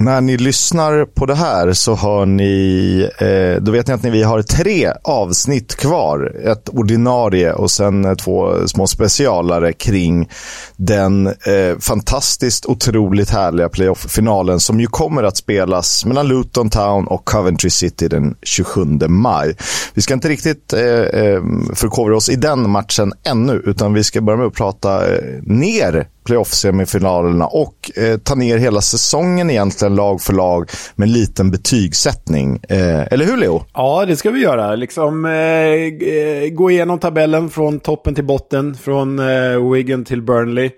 När ni lyssnar på det här så hör ni, eh, då vet ni att vi har tre avsnitt kvar. Ett ordinarie och sen eh, två små specialare kring den eh, fantastiskt otroligt härliga playoff-finalen som ju kommer att spelas mellan Luton Town och Coventry City den 27 maj. Vi ska inte riktigt eh, eh, förkovra oss i den matchen ännu, utan vi ska börja med att prata eh, ner playoff-semifinalerna och eh, ta ner hela säsongen egentligen lag för lag med en liten betygssättning. Eh, eller hur Leo? Ja, det ska vi göra. Liksom, eh, eh gå igenom tabellen från toppen till botten, från eh, Wigan till Burnley.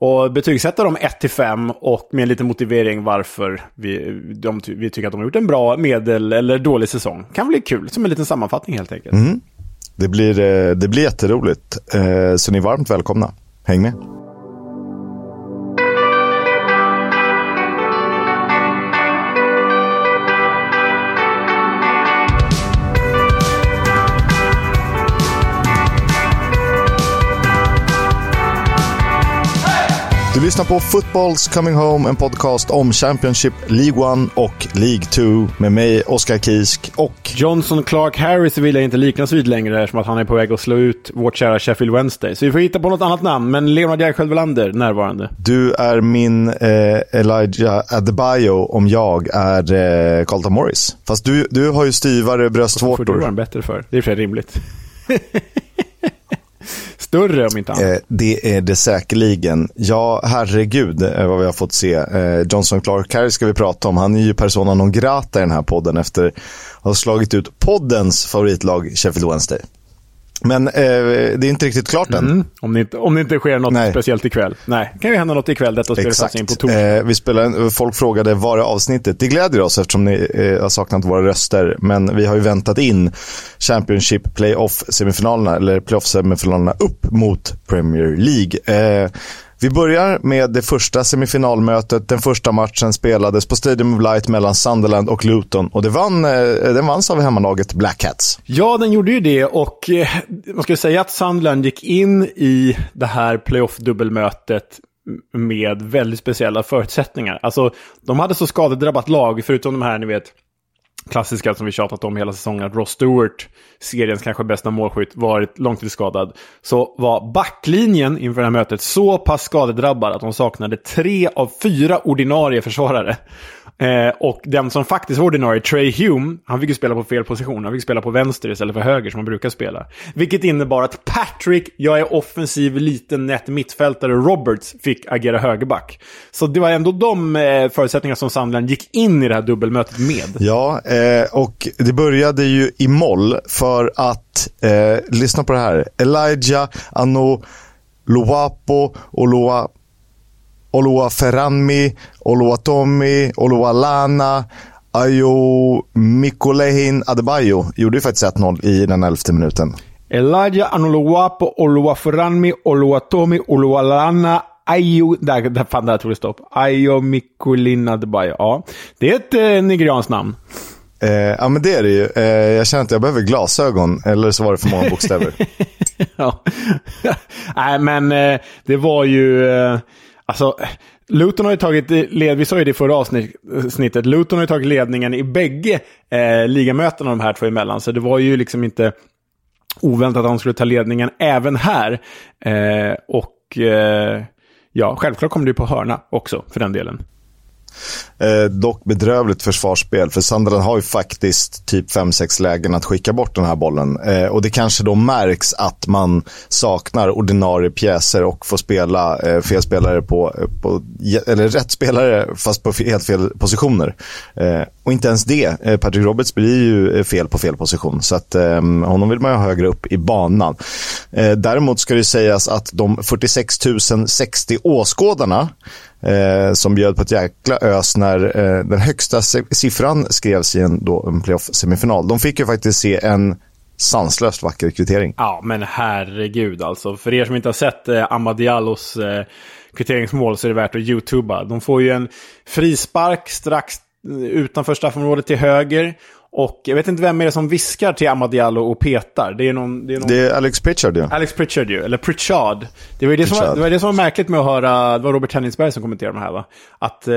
Och betygsätta dem 1 till 5 och med en liten motivering varför vi, de, vi tycker att de har gjort en bra, medel eller dålig säsong. Kan bli kul, som en liten sammanfattning helt enkelt. Mm. Det, blir, eh, det blir jätteroligt, så ni är varmt välkomna. Häng med. Du lyssnar på Footballs Coming Home, en podcast om Championship, League 1 och League 2 med mig, Oskar Kisk och... Johnson Clark Harris vill jag inte liknas vid längre eftersom att han är på väg att slå ut vårt kära Sheffield Wednesday. Så vi får hitta på något annat namn, men Leonard Järvsköld Welander närvarande. Du är min eh, Elijah Adebayo om jag är eh, Carlton Morris. Fast du, du har ju styvare bröstvårtor. får du vara bättre för. Det är för rimligt. Större om inte annat. Eh, det är det säkerligen. Ja, herregud eh, vad vi har fått se. Eh, Johnson Clark Harris ska vi prata om. Han är ju persona non grata i den här podden efter att ha slagit ut poddens favoritlag Sheffield Wednesday. Men eh, det är inte riktigt klart än. Mm. Om, det inte, om det inte sker något Nej. speciellt ikväll. Nej, det kan ju hända något ikväll. Detta spelas alltså in på torsdag. Eh, vi spelar, folk frågade var är avsnittet? Det gläder oss eftersom ni eh, har saknat våra röster. Men vi har ju väntat in Championship Playoff-semifinalerna, eller Playoff-semifinalerna upp mot Premier League. Vi börjar med det första semifinalmötet. Den första matchen spelades på Stadium of Light mellan Sunderland och Luton. Och det vann, eh, den vanns av hemmalaget Black Hats. Ja, den gjorde ju det. Och eh, man ska säga att Sunderland gick in i det här playoff-dubbelmötet med väldigt speciella förutsättningar. Alltså, de hade så skadedrabbat lag, förutom de här, ni vet, klassiska som vi tjatat om hela säsongen, att Ross Stewart, seriens kanske bästa målskytt, varit långtidsskadad. Så var backlinjen inför det här mötet så pass skadedrabbad att de saknade tre av fyra ordinarie försvarare. Eh, och den som faktiskt var ordinarie, Trey Hume, han fick ju spela på fel position. Han fick spela på vänster istället för höger som han brukar spela. Vilket innebar att Patrick, jag är offensiv, liten, nätt mittfältare, Roberts fick agera högerback. Så det var ändå de eh, förutsättningar som Sandland gick in i det här dubbelmötet med. Ja, eh, och det började ju i moll för att, eh, lyssna på det här, Elijah Ano Luapo och Loa Oluwaferanmi, Oluwatomi, Oluwalana, Ayo Mikolehin Adebayo gjorde ju faktiskt 1-0 i den elfte minuten. Elijah Anuluwapo, Oluwaferanmi, Oluwatomi, Oluwalana, Ayo... Där, där, fan, där tog det stopp. Ayo Mikolin Adebayo. Ja, det är ett eh, nigerianskt namn. Eh, ja, men det är det ju. Eh, jag känner att jag behöver glasögon, eller så var det för många bokstäver. ja. Nej, men eh, det var ju... Alltså, Luton har ju tagit, led, vi sa ju det i förra avsnittet, Luton har ju tagit ledningen i bägge eh, ligamötena de här två emellan. Så det var ju liksom inte oväntat att de skulle ta ledningen även här. Eh, och eh, ja, självklart kommer det ju på hörna också för den delen. Eh, dock bedrövligt försvarsspel, för Sunderland har ju faktiskt typ 5-6 lägen att skicka bort den här bollen. Eh, och det kanske då märks att man saknar ordinarie pjäser och får spela eh, fel spelare på, eh, på, eller rätt spelare fast på helt fel positioner. Eh, och inte ens det. Eh, Patrick Roberts blir ju eh, fel på fel position, så att eh, honom vill man ju ha högre upp i banan. Eh, däremot ska det sägas att de 46 060 åskådarna eh, som bjöd på ett jäkla ös när eh, den högsta siffran skrevs i en, då, en playoff-semifinal. De fick ju faktiskt se en sanslöst vacker kvittering. Ja, men herregud alltså. För er som inte har sett eh, Amadialos eh, kvitteringsmål så är det värt att youtuba. De får ju en frispark strax eh, utanför straffområdet till höger. Och jag vet inte vem är det som viskar till Amad Diallo och petar. Det är någon... Det är, någon... det är Alex Pritchard ju. Ja. Alex Pritchard ju, eller Pritchard. Det var det, som var, det var det som var märkligt med att höra, det var Robert Henningsberg som kommenterade det här va? Att eh,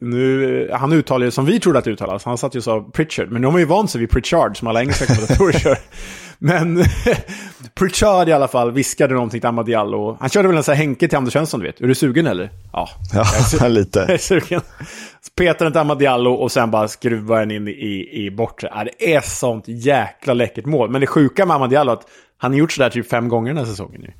nu, han uttalar ju som vi trodde att det uttalas, han satt ju och sa Pritchard. Men nu har man ju vant sig vid Pritchard som alla engelska kommentatorer kör. Men Pritchard i alla fall viskade någonting till Amad Diallo. Han körde väl en sån här Henke till Anders Svensson, du vet. Är du sugen eller? Ja, ja lite. Jag är sugen. Så petar den till Amad Diallo och sen bara skruvar den in i, i bortre. Ja, det är sånt jäkla läckert mål. Men det sjuka med Amad Diallo är att han har gjort sådär typ fem gånger den här säsongen nu.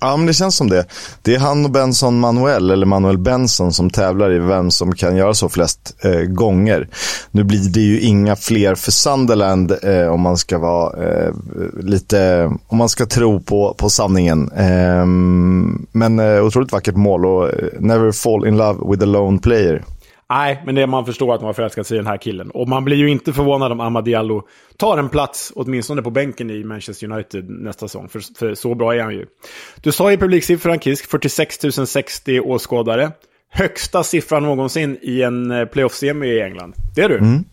Ja, men det känns som det. Det är han och Benson Manuel, eller Manuel Benson, som tävlar i vem som kan göra så flest eh, gånger. Nu blir det ju inga fler för Sunderland eh, om man ska vara eh, lite, om man ska tro på, på sanningen. Ehm, men eh, otroligt vackert mål och eh, never fall in love with a lone player. Nej, men det är man förstår att man har förälskat sig i den här killen. Och man blir ju inte förvånad om Amadiallo tar en plats, åtminstone på bänken i Manchester United nästa säsong. För, för så bra är han ju. Du sa ju publiksiffran Kisk, 46 060 åskådare. Högsta siffran någonsin i en eh, playoff-semi i England. Det är du. Mm.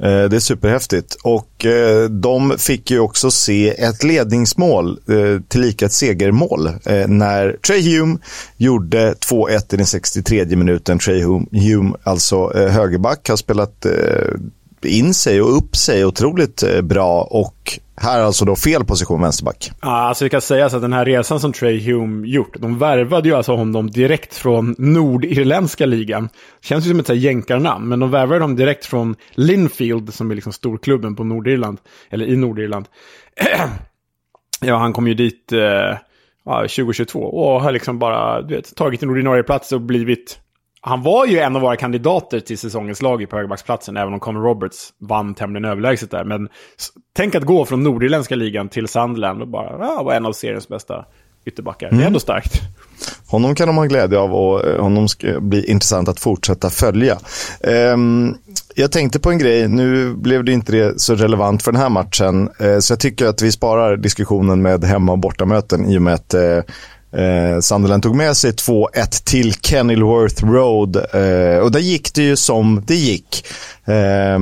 Eh, det är superhäftigt. Och eh, de fick ju också se ett ledningsmål, eh, tillika ett segermål, eh, när Trey Hume gjorde 2-1 i den 63 minuten. Trey Hume, alltså eh, högerback, har spelat eh, in sig och upp sig otroligt eh, bra och här alltså då fel position vänsterback. Ja, alltså det kan sägas att den här resan som Trey Hume gjort, de värvade ju alltså honom direkt från nordirländska ligan. Känns ju som ett jänkarnamn, men de värvade honom direkt från Linfield, som är liksom storklubben på Nordirland, eller i Nordirland. ja, han kom ju dit eh, 2022 och har liksom bara du vet, tagit en ordinarie plats och blivit han var ju en av våra kandidater till säsongens lag i på högerbacksplatsen, även om Conor Roberts vann tämligen överlägset där. Men tänk att gå från nordirländska ligan till Sunderland och bara ja, vara en av seriens bästa ytterbackar. Mm. Det är mm. ändå starkt. Honom kan de ha glädje av och eh, honom ska bli intressant att fortsätta följa. Um, jag tänkte på en grej, nu blev det inte det så relevant för den här matchen. Uh, så jag tycker att vi sparar diskussionen med hemma och bortamöten i och med att uh, Eh, Sunderland tog med sig 2-1 till Kenilworth Road eh, och där gick det ju som det gick. Eh,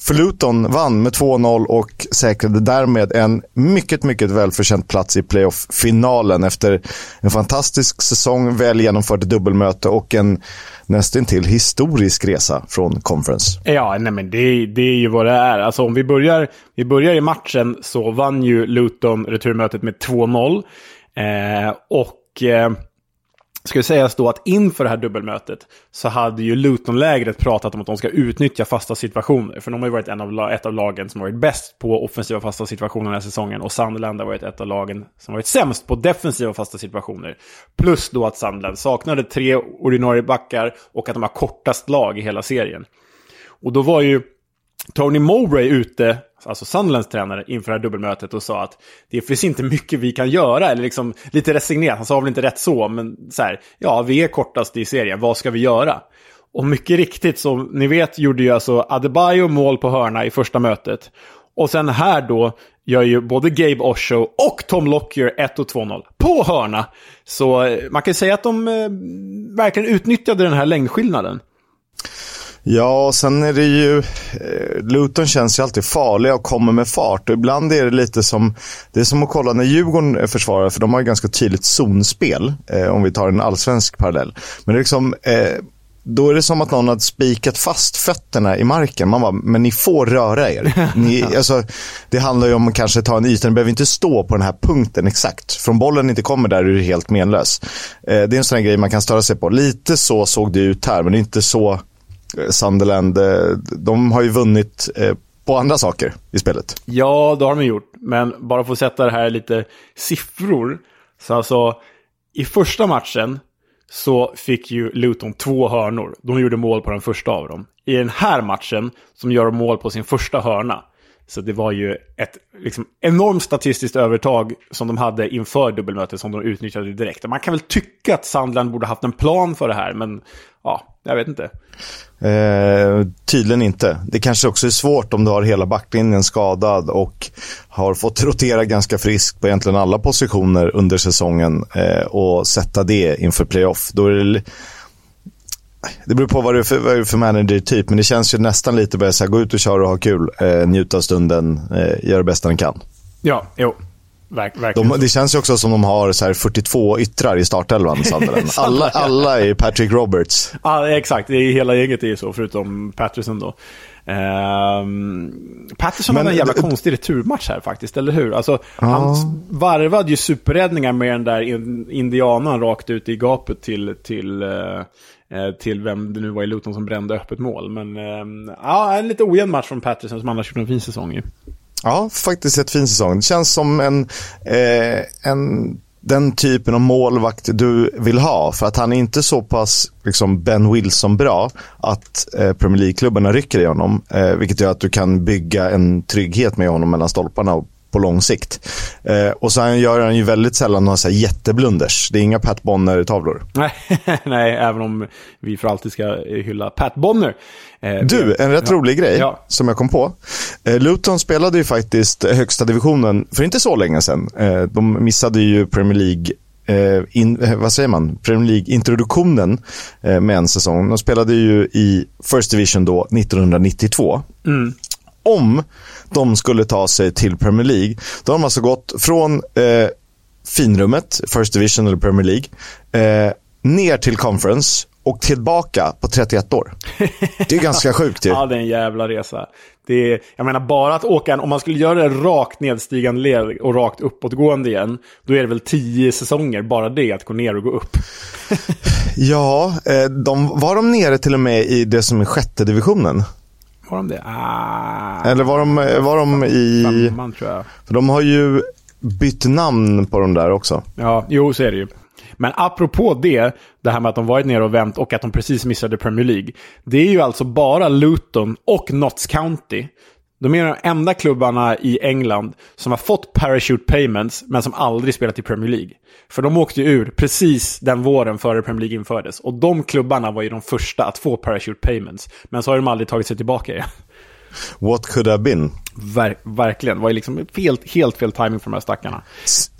för Luton vann med 2-0 och säkrade därmed en mycket, mycket välförtjänt plats i playoff-finalen efter en fantastisk säsong, väl genomfört dubbelmöte och en nästintill historisk resa från conference. Ja, nej men det, det är ju vad det är. Alltså om vi börjar, vi börjar i matchen så vann ju Luton returmötet med 2-0. Eh, och eh, ska sägas då att inför det här dubbelmötet så hade ju Luton-lägret pratat om att de ska utnyttja fasta situationer. För de har ju varit en av, ett av lagen som varit bäst på offensiva fasta situationer den här säsongen. Och Sunderland har varit ett av lagen som varit sämst på defensiva fasta situationer. Plus då att Sunderland saknade tre ordinarie backar och att de har kortast lag i hela serien. Och då var ju Tony Mowbray ute, alltså Sunderlands tränare, inför det här dubbelmötet och sa att det finns inte mycket vi kan göra, eller liksom lite resignerat, han sa väl inte rätt så, men så här, ja, vi är kortast i serien, vad ska vi göra? Och mycket riktigt, som ni vet, gjorde ju alltså Adebayo mål på hörna i första mötet. Och sen här då gör ju både Gabe Osho och Tom Lockyer 1 och 2-0 på hörna. Så eh, man kan säga att de eh, verkligen utnyttjade den här längdskillnaden. Ja, sen är det ju... Eh, Luton känns ju alltid farliga och kommer med fart. Och ibland är det lite som... Det är som att kolla när Djurgården försvarar, för de har ju ganska tydligt zonspel. Eh, om vi tar en allsvensk parallell. Men det är liksom... Eh, då är det som att någon har spikat fast fötterna i marken. Man bara, men ni får röra er. Ni, alltså, det handlar ju om att kanske ta en yta. Ni behöver inte stå på den här punkten exakt. Från bollen inte kommer där är du helt menlös. Eh, det är en sån här grej man kan störa sig på. Lite så såg det ut här, men det är inte så Eh, Sunderland, eh, de har ju vunnit eh, på andra saker i spelet. Ja, det har de gjort. Men bara för att sätta det här lite siffror. Så alltså, i första matchen så fick ju Luton två hörnor. De gjorde mål på den första av dem. I den här matchen, som gör mål på sin första hörna, så det var ju ett liksom, enormt statistiskt övertag som de hade inför dubbelmötet som de utnyttjade direkt. man kan väl tycka att Sandland borde haft en plan för det här, men ja, jag vet inte. Eh, tydligen inte. Det kanske också är svårt om du har hela backlinjen skadad och har fått rotera ganska friskt på egentligen alla positioner under säsongen eh, och sätta det inför playoff. Då är det Det beror på vad du är för, vad är för manager-typ, men det känns ju nästan lite bättre att gå ut och köra och ha kul, eh, njuta av stunden, eh, göra det bästa den kan. Ja, jo. Verk. De, det känns ju också som de har så här 42 yttrar i startelvan, alla, alla är Patrick Roberts. Ja, exakt. Det är, hela gänget är ju så, förutom Patterson då. Um, Patterson hade en jävla det, konstig returmatch här faktiskt, eller hur? Alltså, ja. Han varvade ju superräddningar med den där indianan rakt ut i gapet till, till, uh, till vem det nu var i Luton som brände öppet mål. Men uh, ja, en lite ojämn match från Patterson som annars gjort en fin säsong ju. Ja, faktiskt ett fin säsong. Det känns som en, eh, en den typen av målvakt du vill ha. För att han är inte så pass liksom Ben Wilson-bra att eh, Premier League-klubbarna rycker i honom. Eh, vilket gör att du kan bygga en trygghet med honom mellan stolparna på lång sikt. Eh, och sen gör han ju väldigt sällan några så här jätteblunders. Det är inga Pat Bonner-tavlor. Nej, även om vi för alltid ska hylla Pat Bonner. Eh, du, en rätt ja. rolig grej ja. som jag kom på. Eh, Luton spelade ju faktiskt högsta divisionen för inte så länge sedan. Eh, de missade ju Premier League eh, in, eh, vad säger man? Premier League-introduktionen med en säsong. De spelade ju i First Division då 1992. Mm om de skulle ta sig till Premier League. Då har de alltså gått från eh, finrummet, First Division eller Premier League, eh, ner till Conference och tillbaka på 31 år. Det är ganska sjukt ju. ja, det är en jävla resa. Det är, jag menar bara att åka en, om man skulle göra det rakt nedstigande led och rakt uppåtgående igen, då är det väl tio säsonger bara det att gå ner och gå upp. ja, eh, de, var de nere till och med i det som är sjätte divisionen? Var de det? Ah, Eller var de, var de i... Femman, tror jag. För de har ju bytt namn på de där också. Ja, jo så är det ju. Men apropå det, det här med att de varit nere och vänt och att de precis missade Premier League. Det är ju alltså bara Luton och Notts County de är de enda klubbarna i England som har fått parachute payments men som aldrig spelat i Premier League. För de åkte ju ur precis den våren före Premier League infördes. Och de klubbarna var ju de första att få parachute payments. Men så har de aldrig tagit sig tillbaka igen. What could have been? Ver verkligen. Det var ju liksom fel, helt fel timing för de här stackarna.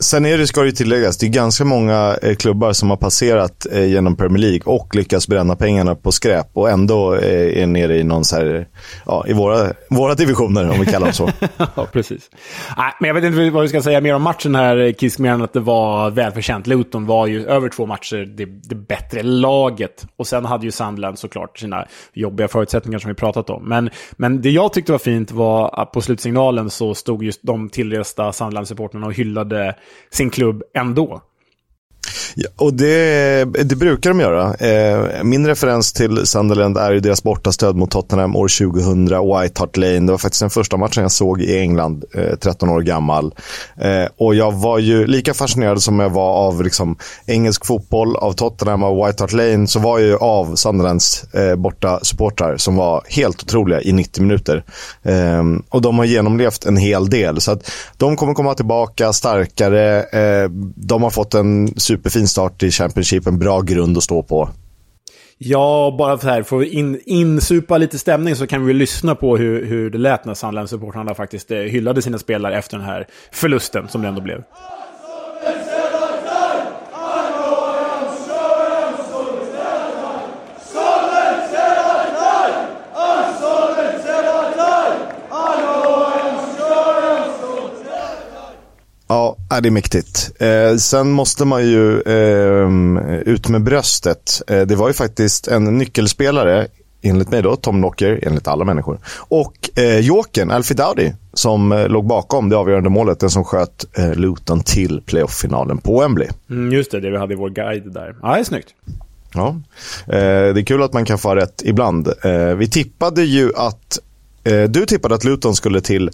Sen är det, ska det tilläggas, det är ganska många eh, klubbar som har passerat eh, genom Premier League och lyckats bränna pengarna på skräp och ändå eh, är nere i någon så här, ja, i våra, våra divisioner om vi kallar dem så. ja, precis. Nej, men jag vet inte vad vi ska säga mer om matchen här, Kisk, mer än att det var välförtjänt. Luton var ju över två matcher det, det bättre laget. Och sen hade ju Sandland såklart sina jobbiga förutsättningar som vi pratat om. Men, men det jag tyckte var fint var att på slutsignalen så stod just de tillresta Sunderland-supportrarna och hyllade sin klubb ändå. Ja, och det, det brukar de göra. Eh, min referens till Sunderland är ju deras bortastöd mot Tottenham år 2000, White Hart Lane. Det var faktiskt den första matchen jag såg i England, eh, 13 år gammal. Eh, och jag var ju lika fascinerad som jag var av liksom, engelsk fotboll, av Tottenham och White Hart Lane, så var jag ju av Sunderlands eh, borta supportrar som var helt otroliga i 90 minuter. Eh, och de har genomlevt en hel del. Så att de kommer komma tillbaka starkare. Eh, de har fått en super superfin start i Championship, en bra grund att stå på. Ja, bara för, här, för att in, insupa lite stämning så kan vi lyssna på hur, hur det lät när Sunderland-supportrarna faktiskt eh, hyllade sina spelare efter den här förlusten som det ändå blev. Ja, det är mäktigt. Eh, sen måste man ju eh, ut med bröstet. Eh, det var ju faktiskt en nyckelspelare, enligt mig då, Tom Locker, enligt alla människor. Och eh, Jokern, Alfie Dowdy, som eh, låg bakom det avgörande målet. Den som sköt Luton till playoff-finalen på Wembley. Mm, just det, det vi hade i vår guide där. Ja, det är snyggt. Ja, det är kul att man kan få rätt ibland. Vi tippade ju att du tippade att Luton skulle till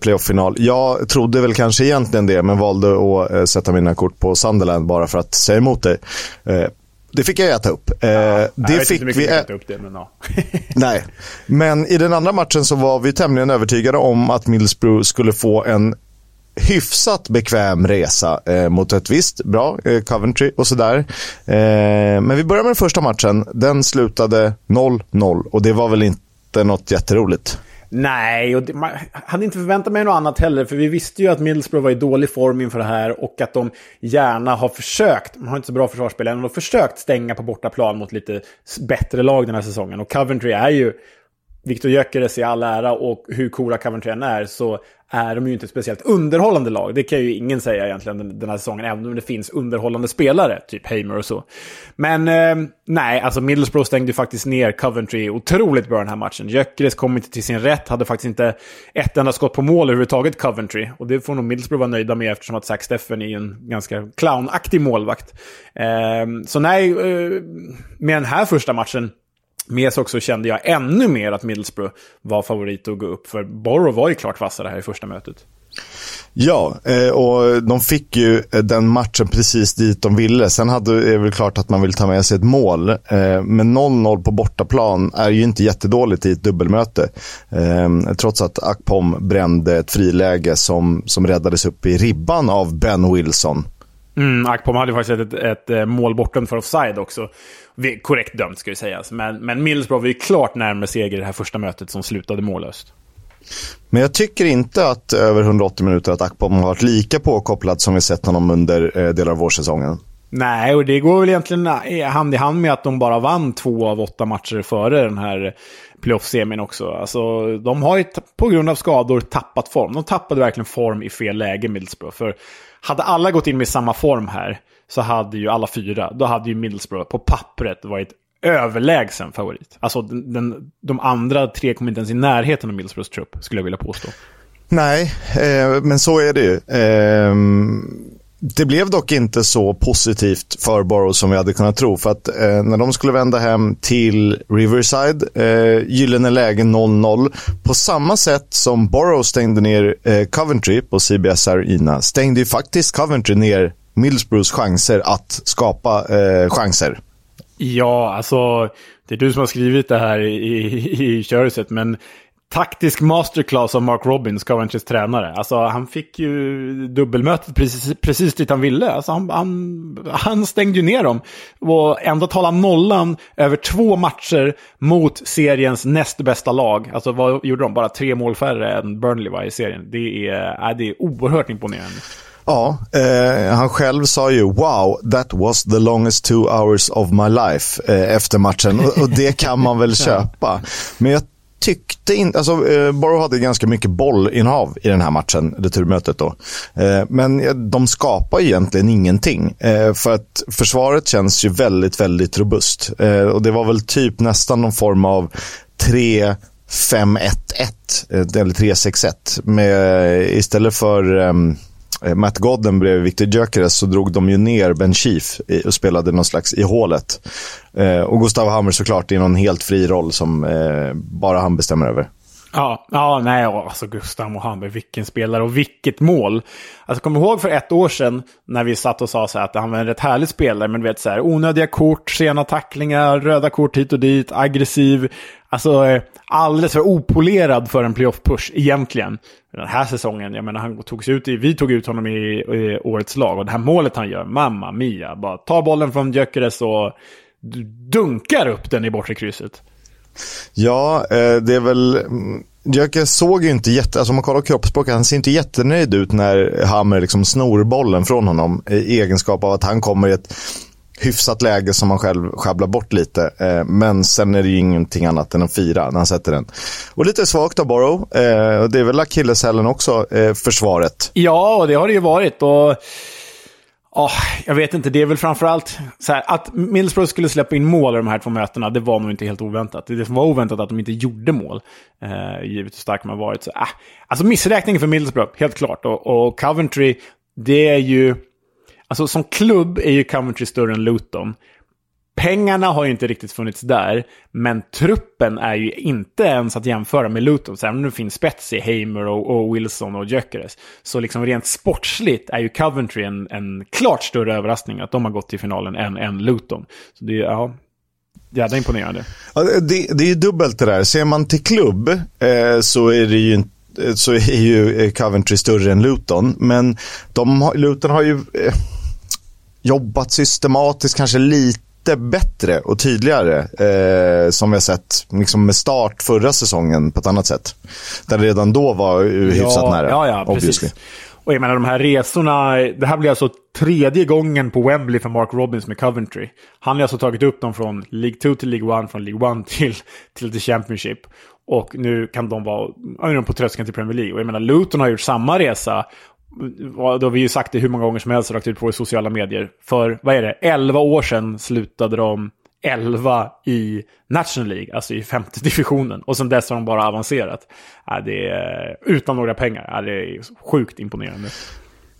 playoff-final. Jag trodde väl kanske egentligen det, men valde att eh, sätta mina kort på Sunderland bara för att säga emot dig. Eh, det fick jag äta upp. Eh, ja, det jag fick vi äta upp det, men ja. Nej, men i den andra matchen så var vi tämligen övertygade om att Middlesbrough skulle få en hyfsat bekväm resa eh, mot ett visst bra eh, Coventry och sådär. Eh, men vi börjar med den första matchen. Den slutade 0-0 och det var väl inte något jätteroligt. Nej, och det, man hade inte förväntat mig något annat heller. För vi visste ju att Middlesbrough var i dålig form inför det här. Och att de gärna har försökt, man har inte så bra försvarsspel än, de har försökt stänga på bortaplan mot lite bättre lag den här säsongen. Och Coventry är ju Victor Gyökeres i all ära och hur coola Coventry än är så är de ju inte ett speciellt underhållande lag. Det kan ju ingen säga egentligen den här säsongen, även om det finns underhållande spelare, typ Hamer och så. Men eh, nej, alltså Middlesbrough stängde ju faktiskt ner Coventry otroligt bra den här matchen. Gyökeres kom inte till sin rätt, hade faktiskt inte ett enda skott på mål överhuvudtaget, Coventry. Och det får nog Middlesbrough vara nöjda med eftersom att Zack Steffen är en ganska clownaktig målvakt. Eh, så nej, eh, med den här första matchen med också kände jag ännu mer att Middlesbrough var favorit att gå upp. För Borough var ju klart vassare här i första mötet. Ja, eh, och de fick ju eh, den matchen precis dit de ville. Sen hade, är det väl klart att man vill ta med sig ett mål. Eh, men 0-0 på bortaplan är ju inte jättedåligt i ett dubbelmöte. Trots att Akpom brände ett friläge som, som räddades upp i ribban av Ben Wilson. Mm, Akpom hade faktiskt ett, ett mål bortom för offside också. Korrekt dömt ska ju sägas. Men, men Middlesbrough var ju klart närmare seger i det här första mötet som slutade mållöst. Men jag tycker inte att över 180 minuter att Akpom har varit lika påkopplad som vi sett honom under eh, delar av vårsäsongen. Nej, och det går väl egentligen eh, hand i hand med att de bara vann två av åtta matcher före den här playoff-semin också. Alltså, de har ju på grund av skador tappat form. De tappade verkligen form i fel läge, Middlesbrough. För hade alla gått in med samma form här så hade ju alla fyra, då hade ju Middlesbrough på pappret varit överlägsen favorit. Alltså den, den, de andra tre kom inte ens i närheten av Middlesbroughs trupp, skulle jag vilja påstå. Nej, eh, men så är det ju. Eh, det blev dock inte så positivt för Borough som vi hade kunnat tro. För att eh, när de skulle vända hem till Riverside, eh, gyllene läge 0-0. På samma sätt som Borough stängde ner eh, Coventry på CBS Arena, stängde ju faktiskt Coventry ner Middlesbroughs chanser att skapa eh, chanser. Ja, alltså det är du som har skrivit det här i, i, i köruset, men taktisk masterclass av Mark Robbins, Coventrys tränare. Alltså han fick ju dubbelmötet precis, precis dit han ville. Alltså, han, han, han stängde ju ner dem. Och ändå tala nollan över två matcher mot seriens näst bästa lag. Alltså vad gjorde de? Bara tre mål färre än Burnley var i serien. Det är, äh, det är oerhört imponerande. Ja, eh, han själv sa ju “Wow, that was the longest two hours of my life” eh, efter matchen. Och, och, det kan man väl köpa. Men jag tyckte inte, alltså eh, Borough hade ganska mycket bollinnehav i den här matchen, returmötet då. Eh, men de skapar egentligen ingenting. Eh, för att försvaret känns ju väldigt, väldigt robust. Eh, och det var väl typ nästan någon form av 3 5-1-1, eh, eller 3-6-1. Istället för um, Eh, Eh, Matt Godden bredvid Victor Gyökeres så drog de ju ner Ben Chief och spelade någon slags i hålet. Eh, och Gustav Hammer såklart i någon helt fri roll som eh, bara han bestämmer över. Ja, ja nej, alltså Gustav Mohammed, vilken spelare och vilket mål. Alltså kom ihåg för ett år sedan när vi satt och sa så här att han var en rätt härlig spelare, men du vet så här onödiga kort, sena tacklingar, röda kort hit och dit, aggressiv. Alltså alldeles för opolerad för en playoff-push egentligen. Den här säsongen, jag menar han tog sig ut i, vi tog ut honom i, i årets lag och det här målet han gör, mamma mia, bara ta bollen från Gyökeres och dunkar upp den i bortre krysset. Ja, eh, det är väl... Mm, jag såg ju inte jätte, alltså om man kollar kroppsspråket, han ser inte jättenöjd ut när Hammer liksom snor bollen från honom i egenskap av att han kommer i ett hyfsat läge som han själv sjabblar bort lite. Eh, men sen är det ju ingenting annat än att fira när han sätter den. Och lite svagt av Borough. Eh, det är väl akilleshälen också, eh, försvaret. Ja, och det har det ju varit. Och Oh, jag vet inte, det är väl framförallt så här, att Middlesbrough skulle släppa in mål i de här två mötena, det var nog inte helt oväntat. Det var oväntat att de inte gjorde mål, eh, givet hur stark man varit. Så, eh. alltså missräkning för Middlesbrough, helt klart. Och, och, Coventry, det är ju... Alltså som klubb är ju Coventry större än Luton. Pengarna har ju inte riktigt funnits där, men truppen är ju inte ens att jämföra med Luton. Så även om det finns spets i Hamer och, och, Wilson och Gyökeres, så liksom rent sportsligt är ju Coventry en, en klart större överraskning att de har gått till finalen än, än Luton. Så det är, ja, jävla imponerande. Ja, det, det är ju dubbelt det där. Ser man till klubb eh, så är det ju så är ju Coventry större än Luton. Men de, Luton har ju eh, jobbat systematiskt, kanske lite bättre och tydligare. Eh, som vi har sett liksom med start förra säsongen på ett annat sätt. Där det redan då var hyfsat ja, nära. Ja, ja, obviously. precis. Och jag menar de här resorna, det här blir alltså tredje gången på Wembley för Mark Robbins med Coventry. Han har alltså tagit upp dem från League 2 till League 1, från League 1 till, till The Championship. Och nu kan de vara på tröskeln till Premier League. Och jag menar, Luton har gjort samma resa. Det har vi ju sagt det hur många gånger som helst och lagt ut på sociala medier. För, vad är det, 11 år sedan slutade de 11 i National League, alltså i femte divisionen. Och sen dess har de bara avancerat. Ja, det är, utan några pengar. Ja, det är sjukt imponerande.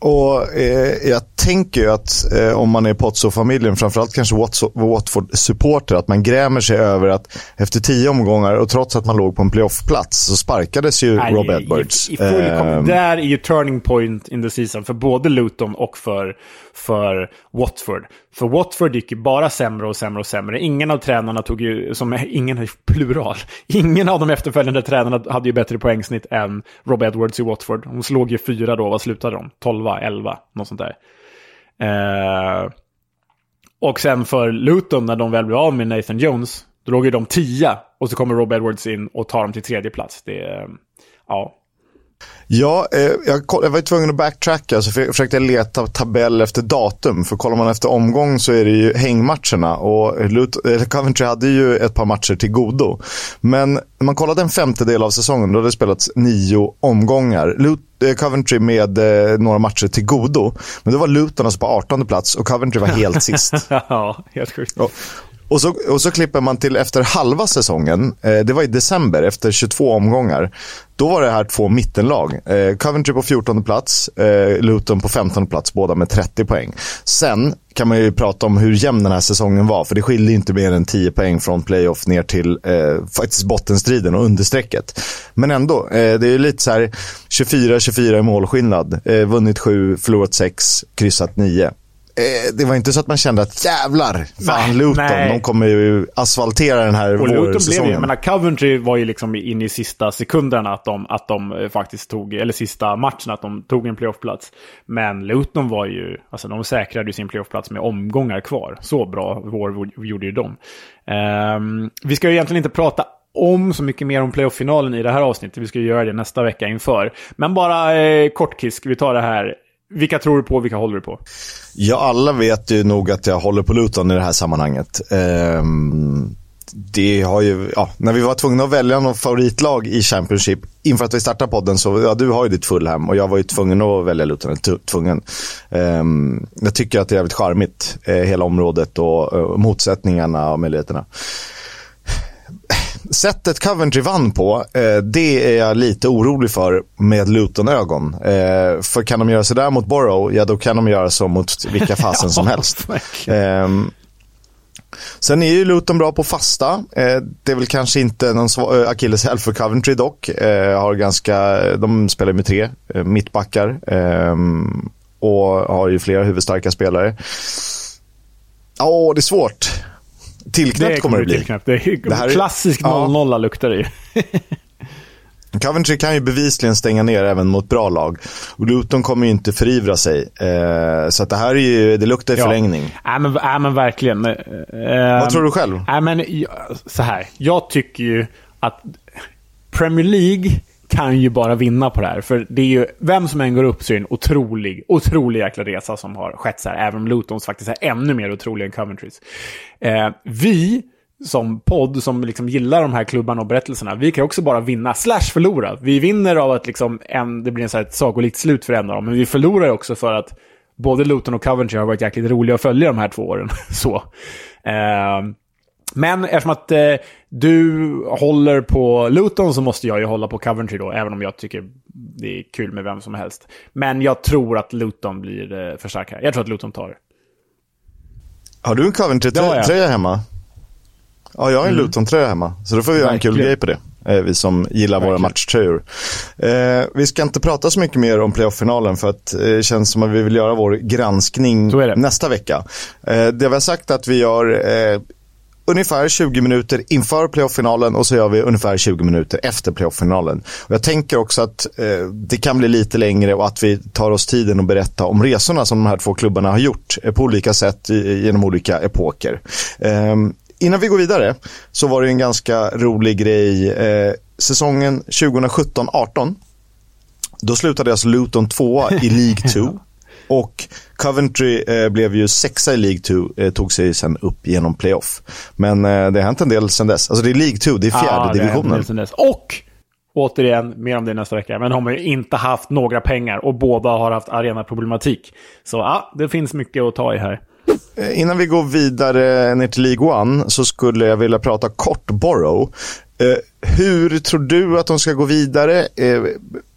Och eh, Jag tänker ju att eh, om man är Pozzo-familjen, framförallt kanske Watford-supporter, att man grämer sig över att efter tio omgångar och trots att man låg på en playoff-plats så sparkades ju Nej, Rob Edwards. I, i eh, där är ju turning point in the season för både Luton och för, för Watford. För Watford gick ju bara sämre och sämre och sämre. Ingen av tränarna tog ju, som ingen plural, ingen av de efterföljande tränarna hade ju bättre poängsnitt än Rob Edwards i Watford. De slog ju fyra då, vad slutade de? 12, 11, något sånt där. Eh, och sen för Luton, när de väl blev av med Nathan Jones, då låg ju de tia. Och så kommer Rob Edwards in och tar dem till tredje plats. Det, eh, ja, Ja, eh, jag, jag, var tvungen att backtracka så jag försökte leta tabell efter datum. För kollar man efter omgång så är det ju hängmatcherna och Lut Coventry hade ju ett par matcher till godo. Men när man kollade en femtedel av säsongen, då hade det spelats nio omgångar. Lut eh, Coventry med eh, några matcher till godo. Men det var Luton alltså på 18 plats och Coventry var helt sist. ja, helt sjukt. Och, och så, och så klipper man till efter halva säsongen. Eh, det var i december, efter 22 omgångar. Då var det här två mittenlag. Eh, Coventry på 14 plats, eh, Luton på 15 plats, båda med 30 poäng. Sen kan man ju prata om hur jämn den här säsongen var, för det skiljer inte mer än 10 poäng från playoff ner till eh, faktiskt bottenstriden och understrecket. Men ändå, eh, det är lite så här 24-24 i målskillnad. Eh, vunnit 7, förlorat 6, kryssat 9 det var inte så att man kände att jävlar, fan nej, Luton, nej. de kommer ju asfaltera den här och Luton blev ju, men Coventry var ju liksom in i sista sekunderna att de, att de eh, faktiskt tog, eller sista matchen, att de tog en playoffplats. Men Luton var ju, alltså de säkrade ju sin playoffplats med omgångar kvar. Så bra vår gjorde ju de. Um, vi ska ju egentligen inte prata om så mycket mer om playoff-finalen i det här avsnittet. Vi ska göra det nästa vecka inför. Men bara eh, kort Kisk, vi tar det här vilka tror du på och vilka håller du på? Ja, alla vet ju nog att jag håller på Luton i det här sammanhanget. Ehm, det har ju, ja, när vi var tvungna att välja något favoritlag i Championship inför att vi startade podden så, ja du har ju ditt Fulham och jag var ju tvungen att välja Luton, tvungen. Ehm, jag tycker att det är jävligt charmigt, eh, hela området och och motsättningarna och möjligheterna sättet Coventry vann på, eh, det är jag lite orolig för med Luton-ögon. Eh, för kan de göra sådär mot Borough, ja då kan de göra så mot vilka fasen som helst. Eh, sen är ju Luton bra på fasta. Eh, det är väl kanske inte någon eh, akilleshäl för Coventry dock. Eh, har ganska, de spelar med tre mittbackar ehm, och har ju flera huvudstarka spelare. Ja, oh, det är svårt. Tillknäppt kommer det bli. Tillknäppt. Det är det här klassisk 0-0 ja. luktar det ju. Coventry kan ju bevisligen stänga ner även mot bra lag. Och Luton kommer ju inte förivra sig. Eh, så det här är ju, det luktar ja. förlängning. Ja, men, ja, men verkligen. Eh, Vad tror du själv? Ja, men, så här. Jag tycker ju att Premier League kan ju bara vinna på det här. För det är ju, vem som än går upp så är det en otrolig, otrolig jäkla resa som har skett så här. Även om Lutons faktiskt är ännu mer otrolig än Coventrys. Eh, vi som podd som liksom gillar de här klubbarna och berättelserna, vi kan också bara vinna, slash förlora. Vi vinner av att liksom en, det blir en så här ett sagolikt slut för en av dem, men vi förlorar också för att både Luton och Coventry har varit jäkligt roliga att följa de här två åren. så. Eh, men eftersom att eh, du håller på Luton så måste jag ju hålla på Coventry då, även om jag tycker det är kul med vem som helst. Men jag tror att Luton blir eh, här. Jag tror att Luton tar det. Har du en Coventry-tröja ja, hemma? Ja, jag har en mm. Luton-tröja hemma. Så då får vi göra en kul grej på det. Eh, vi som gillar våra matchtröjor. Eh, vi ska inte prata så mycket mer om playoff-finalen för att eh, det känns som att vi vill göra vår granskning nästa vecka. Eh, det vi har sagt att vi gör eh, ungefär 20 minuter inför playoff-finalen och så gör vi ungefär 20 minuter efter playoff-finalen. Jag tänker också att eh, det kan bli lite längre och att vi tar oss tiden att berätta om resorna som de här två klubbarna har gjort eh, på olika sätt i, genom olika epoker. Eh, innan vi går vidare så var det en ganska rolig grej. Eh, säsongen 2017-18 då slutade alltså Luton tvåa i League 2. Och Coventry eh, blev ju sexa i League 2, eh, tog sig sen upp genom playoff. Men eh, det har hänt en del sen dess. Alltså det är League 2, det är fjärde ja, divisionen. Sen dess. Och återigen, mer om det nästa vecka, men de har ju inte haft några pengar och båda har haft arenaproblematik. Så ja, det finns mycket att ta i här. Eh, innan vi går vidare ner till League 1 så skulle jag vilja prata kort Borough. Eh, hur tror du att de ska gå vidare? Eh,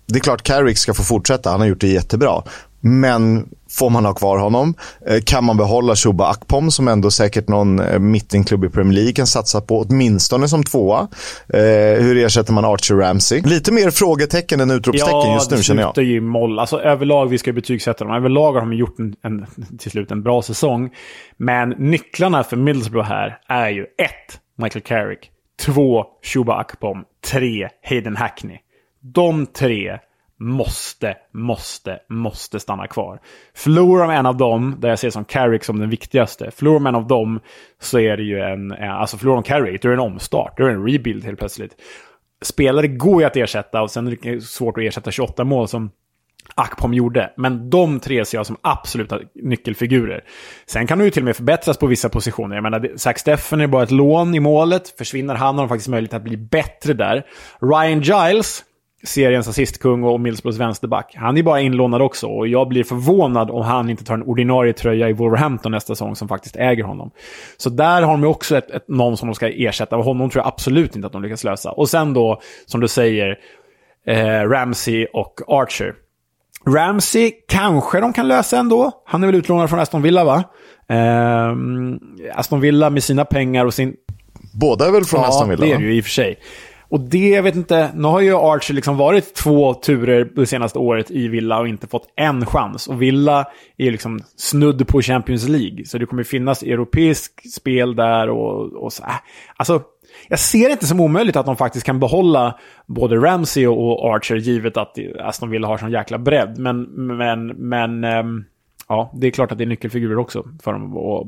det är klart Carrick ska få fortsätta, han har gjort det jättebra. Men får man ha kvar honom? Eh, kan man behålla Shuba Akpom som ändå säkert någon eh, mittenklubb i Premier League kan satsa på, åtminstone som tvåa? Eh, hur ersätter man Archer Ramsey? Lite mer frågetecken än utropstecken ja, just nu känner jag. Ja, det ju moll. Alltså överlag, vi ska betygsätta dem. Överlag har de gjort en, en, till slut en bra säsong. Men nycklarna för Middlesbrough här är ju ett, Michael Carrick. Två, Shuba Akpom. Tre, Hayden Hackney. De tre måste, måste, måste stanna kvar. Förlorar de en av dem, där jag ser som Carrick som den viktigaste, förlorar de en av dem så är det ju en, alltså förlorar de Carrick, då är det en omstart, då är det en rebuild helt plötsligt. Spelare går ju att ersätta och sen är det svårt att ersätta 28 mål som Akpom gjorde. Men de tre ser jag som absoluta nyckelfigurer. Sen kan de ju till och med förbättras på vissa positioner. Jag menar, Zack Steffen är bara ett lån i målet. Försvinner han har de faktiskt möjlighet att bli bättre där. Ryan Giles seriens assistkung och Middlesbroughs vänsterback. Han är bara inlånad också och jag blir förvånad om han inte tar en ordinarie tröja i Wolverhampton nästa säsong som faktiskt äger honom. Så där har de också ett, ett, någon som de ska ersätta och honom tror jag absolut inte att de lyckas lösa. Och sen då, som du säger, eh, Ramsey och Archer. Ramsey kanske de kan lösa ändå. Han är väl utlånad från Aston Villa va? Eh, Aston Villa med sina pengar och sin... Båda är väl från ja, Aston Villa? Ja, det är ju i och för sig. Och det, jag vet inte, nu har ju Archer liksom varit två turer det senaste året i Villa och inte fått en chans. Och Villa är liksom snudd på Champions League. Så det kommer finnas europeisk spel där och, och så. Äh. Alltså, jag ser det inte som omöjligt att de faktiskt kan behålla både Ramsey och Archer, givet att Aston Villa har sån jäkla bredd. Men, men, men ähm, ja, det är klart att det är nyckelfigurer också för dem. Och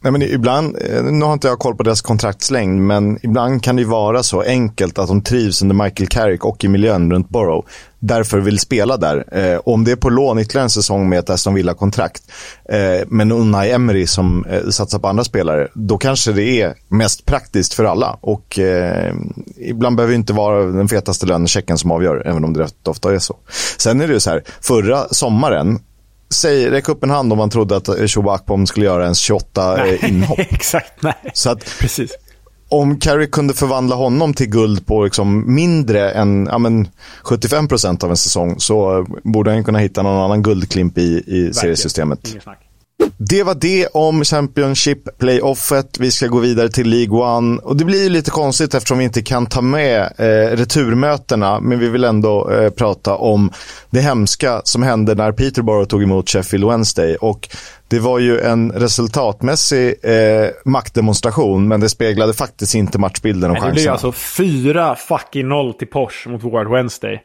Nej, men ibland, eh, nu har inte jag koll på deras kontraktslängd, men ibland kan det vara så enkelt att de trivs under Michael Carrick och i miljön runt Borough. Därför vill spela där. Eh, om det är på lån ytterligare en säsong med ett Aston Villa-kontrakt, eh, men Unai Emery som eh, satsar på andra spelare, då kanske det är mest praktiskt för alla. Och eh, ibland behöver det inte vara den fetaste lönechecken som avgör, även om det rätt ofta är så. Sen är det ju så här, förra sommaren Säg, räck upp en hand om man trodde att Akpom skulle göra ens 28 nej, eh, inhopp. Exakt, nej. Så att, Precis. Om Carey kunde förvandla honom till guld på liksom mindre än ja, men 75% av en säsong så borde han kunna hitta någon annan guldklimp i, i seriesystemet. Inget snack. Det var det om Championship Playoffet. Vi ska gå vidare till League One. Och det blir lite konstigt eftersom vi inte kan ta med eh, returmötena. Men vi vill ändå eh, prata om det hemska som hände när Peterborough tog emot Sheffield Wednesday. Och det var ju en resultatmässig eh, maktdemonstration, men det speglade faktiskt inte matchbilden och chanserna. Det blev alltså fyra fucking noll till Porsche mot War Wednesday.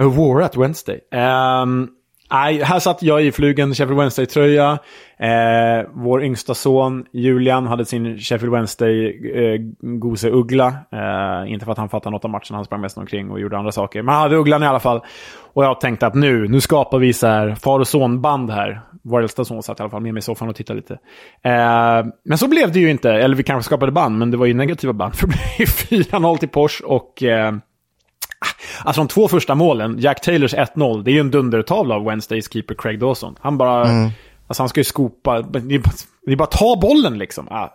Uh, War at Wednesday. Um, Nej, här satt jag i flugen Sheffield Wednesday-tröja. Eh, vår yngsta son Julian hade sin Sheffield Wednesday-gose-uggla. Eh, eh, inte för att han fattade något av matchen, han sprang mest omkring och gjorde andra saker. Men han hade Ugglan i alla fall. Och jag tänkte att nu, nu skapar vi så här far och son-band här. Vår äldsta son satt i alla fall med mig i soffan och tittade lite. Eh, men så blev det ju inte. Eller vi kanske skapade band, men det var ju negativa band. För det blev 4-0 till Porsche och eh, Alltså de två första målen, Jack Taylors 1-0, det är ju en dundertavla av Wednesdays keeper Craig Dawson. Han bara... Mm. Alltså han ska ju skopa. Det är bara, det är bara ta bollen liksom. Ah,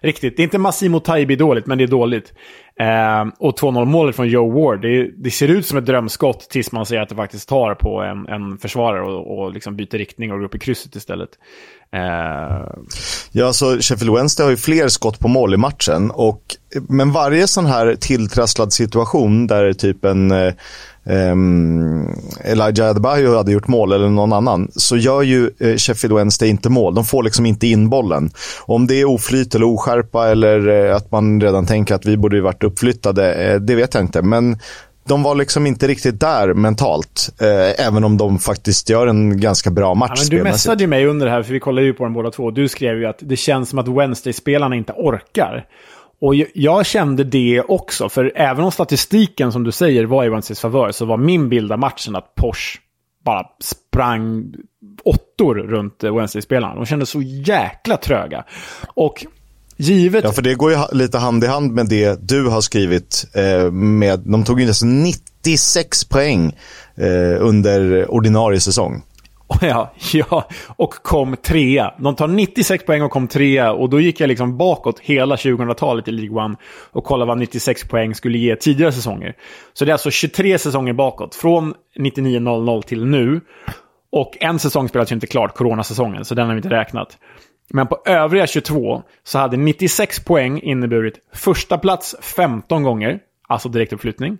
riktigt. Det är inte Massimo Taibi dåligt, men det är dåligt. Eh, och 2-0 målet från Joe Ward, det, det, ser ut som ett drömskott tills man ser att det faktiskt tar på en, en försvarare och, och liksom byter riktning och går upp i krysset istället. Eh... Ja, så Sheffield Wednesday har ju fler skott på mål i matchen och men varje sån här tilltrasslad situation där typ en eh, um, Elijah Adebayo hade gjort mål eller någon annan så gör ju eh, Sheffield Wednesday inte mål. De får liksom inte in bollen. Om det är oflyt eller oskärpa eller eh, att man redan tänker att vi borde varit uppflyttade, eh, det vet jag inte. Men de var liksom inte riktigt där mentalt. Eh, även om de faktiskt gör en ganska bra match ja, men Du messade ju mig under det här, för vi kollade ju på den båda två. Du skrev ju att det känns som att Wednesday-spelarna inte orkar. Och jag kände det också, för även om statistiken som du säger var i Wednesdays favör, så var min bild av matchen att Porsche bara sprang åttor runt Wednesday-spelarna. De kändes så jäkla tröga. Och givet... Ja, för det går ju lite hand i hand med det du har skrivit. Eh, med, de tog ju nästan 96 poäng eh, under ordinarie säsong. Ja, ja, och kom trea. De tar 96 poäng och kom trea. Och då gick jag liksom bakåt hela 2000-talet i League One och kollade vad 96 poäng skulle ge tidigare säsonger. Så det är alltså 23 säsonger bakåt. Från 99-00 till nu. Och en säsong spelades ju inte klart, coronasäsongen, så den har vi inte räknat. Men på övriga 22 så hade 96 poäng inneburit första plats 15 gånger, alltså direktuppflyttning.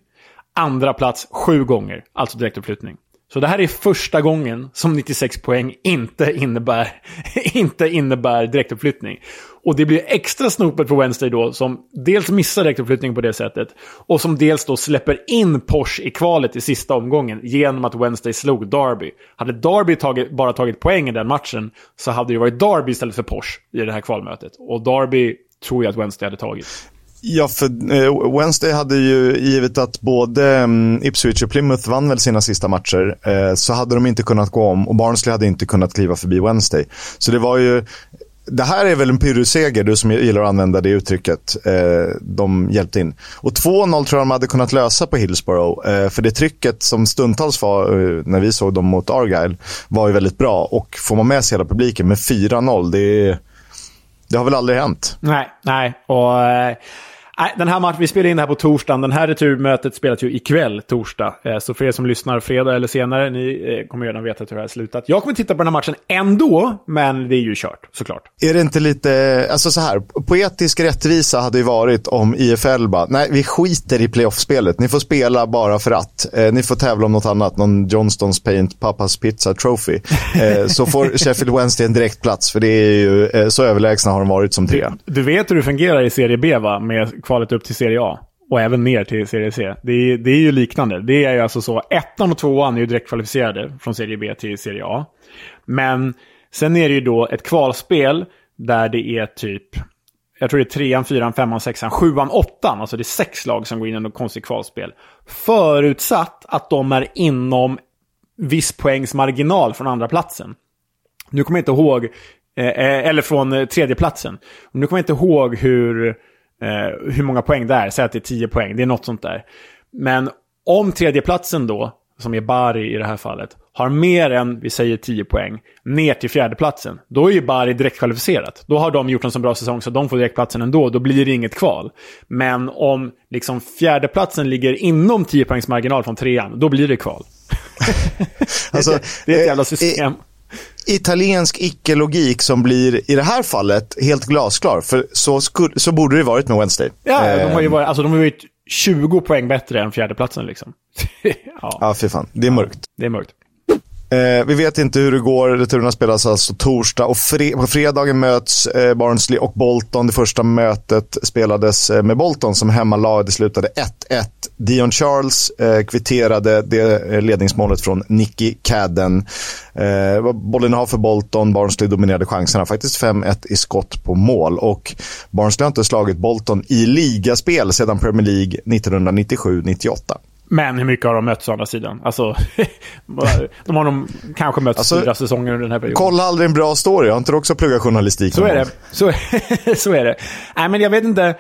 Andra plats 7 gånger, alltså direktuppflyttning. Så det här är första gången som 96 poäng inte innebär, inte innebär direktuppflyttning. Och det blir extra snopet för Wednesday då, som dels missar direktuppflyttning på det sättet, och som dels då släpper in Porsche i kvalet i sista omgången genom att Wednesday slog Derby. Hade Derby tagit, bara tagit poäng i den matchen så hade det varit Derby istället för Porsche i det här kvalmötet. Och Derby tror jag att Wednesday hade tagit. Ja, för eh, Wednesday hade ju, givet att både mm, Ipswich och Plymouth vann väl sina sista matcher, eh, så hade de inte kunnat gå om och Barnsley hade inte kunnat kliva förbi Wednesday. Så det var ju, det här är väl en pyrrusseger, du som gillar att använda det uttrycket. Eh, de hjälpte in. Och 2-0 tror jag de hade kunnat lösa på Hillsborough. Eh, för det trycket som stundtals var eh, när vi såg dem mot Argyle var ju väldigt bra. Och får man med sig hela publiken med 4-0, det, det har väl aldrig hänt. Nej, nej. Och... Eh, Eh den här matchen, vi spelar in det här på torsdagen. Den här returmötet spelas ju ikväll, torsdag. Eh, så för er som lyssnar fredag eller senare, ni eh, kommer redan veta hur det här har slutat. Jag kommer titta på den här matchen ändå, men det är ju kört, såklart. Är det inte lite, alltså så här, poetisk rättvisa hade ju varit om IFL bara, nej vi skiter i playoff-spelet. Ni får spela bara för att. Eh, ni får tävla om något annat, någon Johnston's Paint Pappas Pizza Trophy. Eh, så får Sheffield Wednesday en direktplats, för det är ju, eh, så överlägsna har de varit som tre. Du, du vet hur det fungerar i Serie B, va? Med kvalet upp till Serie A. Och även ner till Serie C. Det är, det är ju liknande. Det är ju alltså så, ettan och tvåan är ju direkt kvalificerade från Serie B till Serie A. Men sen är det ju då ett kvalspel där det är typ, jag tror det är trean, fyran, femman, sexan, sjuan, åttan. Alltså det är sex lag som går in i något konstigt kvalspel. Förutsatt att de är inom viss poängs marginal från andra platsen. Nu kommer jag inte ihåg, eh, eh eller från tredjeplatsen. tredje platsen. Nu kommer jag inte ihåg hur eh, hur många poäng det är. Säg att det är 10 poäng, det är något sånt där. Men om tredjeplatsen då, som är Bari i det här fallet, har mer än, vi säger 10 poäng, ner till fjärdeplatsen, då är ju Bari direkt kvalificerat. Då har de gjort en så bra säsong så de får direktplatsen ändå, då blir det inget kval. Men om liksom fjärdeplatsen ligger inom 10 poängs marginal från trean, då blir det kval. alltså, det, är ett jävla eh, system italiensk icke-logik som blir, i det här fallet, helt glasklar. För så, skulle, så borde det varit med Wednesday. Ja, eh, de har ju varit, alltså, de har varit 20 poäng bättre än fjärdeplatsen liksom. ja, ja fy fan. Det är mörkt. Det är mörkt. Eh, vi vet inte hur det går. Returerna spelas alltså torsdag och fre på fredagen möts eh, Barnsley och Bolton. Det första mötet spelades eh, med Bolton som hemmalag. Det slutade 1-1. Dion Charles eh, kvitterade det eh, ledningsmålet från Nicky Cadden. Eh, bollen har för Bolton. Barnsley dominerade chanserna. Faktiskt 5-1 i skott på mål. Och Barnsley har inte slagit Bolton i ligaspel sedan Premier League 1997-98. Men hur mycket har de mötts å andra sidan? Alltså, de har nog kanske mötts alltså, fyra säsonger under den här perioden. Kolla aldrig en bra story. Har inte du också pluggat journalistik? Så är det. Så, så är det. Nej, men jag vet inte.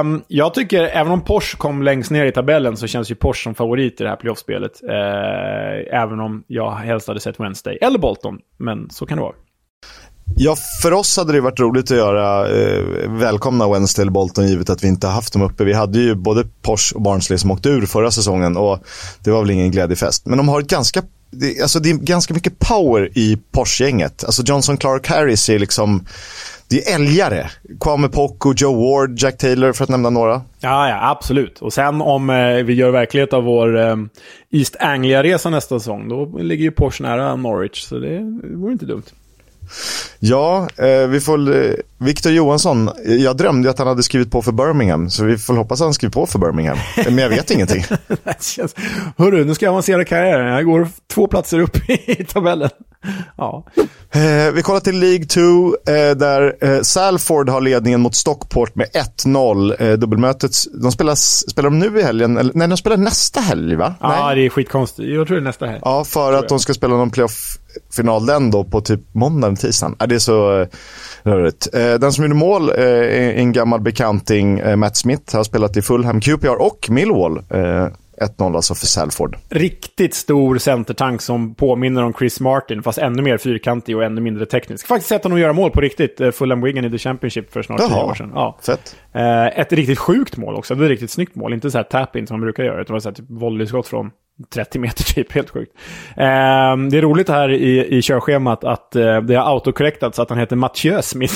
Um, jag tycker, även om Porsche kom längst ner i tabellen så känns ju Porsche som favorit i det här playoffspelet. Uh, även om jag helst hade sett Wednesday eller Bolton. Men så kan det vara. Ja, för oss hade det varit roligt att göra eh, välkomna Wednesday eller Bolton givet att vi inte haft dem uppe. Vi hade ju både Porsche och Barnsley som åkte ur förra säsongen och det var väl ingen glädjefest. Men de har ett ganska det, alltså det är ganska mycket power i Porsche-gänget. Alltså Johnson Clark Harris är liksom, det är älgare. Kwame Poko, Joe Ward, Jack Taylor för att nämna några. Ja, ja, absolut. Och sen om eh, vi gör verklighet av vår eh, East Anglia-resa nästa säsong, då ligger ju Porsche nära Norwich, så det, det vore inte dumt. Ja, eh, vi får... Eh, Victor Johansson, jag drömde att han hade skrivit på för Birmingham, så vi får hoppas att han skrivit på för Birmingham. Men jag vet ingenting. Hörru, nu ska jag avancera karriären. Jag går två platser upp i tabellen. Ja. Eh, vi kollar till League 2, eh, där eh, Salford har ledningen mot Stockport med 1-0. Eh, dubbelmötet, de spelar, spelar de nu i helgen? Eller, nej, de spelar nästa helg, va? Ja, nej. det är skitkonstigt. Jag tror det är nästa helg. Ja, för att de ska spela någon playoff-final den då på typ måndagen, tisdagen. Ja, det är så eh, rörigt. Eh, den som gjorde mål eh, är en gammal bekanting, eh, Matt Smith, har spelat i Fulham, QPR och Millwall. Eh, 1-0 alltså för Salford. Riktigt stor centertank som påminner om Chris Martin, fast ännu mer fyrkantig och ännu mindre teknisk. Faktiskt sett honom göra mål på riktigt, eh, Fulham Wigan i The Championship för snart tio år sedan. Ja. Fett. Eh, ett riktigt sjukt mål också. Det är ett riktigt snyggt mål. Inte så här tap-in som man brukar göra, utan det var så här typ volleyskott från 30 meter typ. Helt sjukt. Eh, det är roligt här i, i körschemat att eh, det har autocorrectats att han heter Mathieu Smith.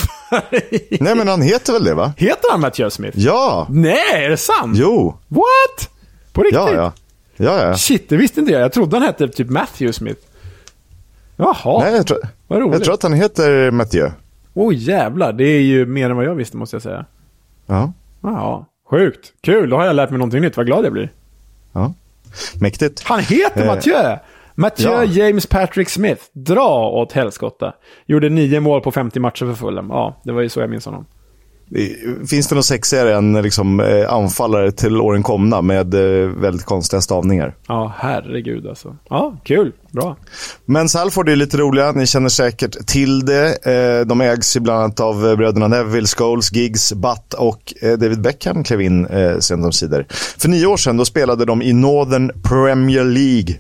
Nej, men han heter väl det, va? Heter han Mathieu Smith? Ja! Nej, är det sant? Jo! What? På riktigt? Ja, ja. Ja, ja. Shit, det visste inte jag. Jag trodde han hette typ Matthew Smith. Jaha, Nej, jag tror, vad roligt. jag tror att han heter Mathieu. Oj, jävlar. Det är ju mer än vad jag visste, måste jag säga. Ja. Ja, sjukt. Kul, då har jag lärt mig någonting nytt. Vad glad jag blir. ja. Mäktigt. Han heter Eh, Mathieu! Mathieu ja. James Patrick Smith. Dra åt helskotta. Gjorde nio mål på 50 matcher för Fulham. Ja, det var ju så jag minns honom. Finns det något sexigare än liksom, eh, anfallare till åren komna med eh, väldigt konstiga stavningar? Ja, herregud alltså. Ja, kul. Bra. Men Salford är lite roliga, ni känner säkert till det. Eh, de ägs ju bland annat av eh, bröderna Neville, Scholes, Giggs, Butt och eh, David Beckham klev in eh, sent omsider. För nio år sedan då spelade de i Northern Premier League,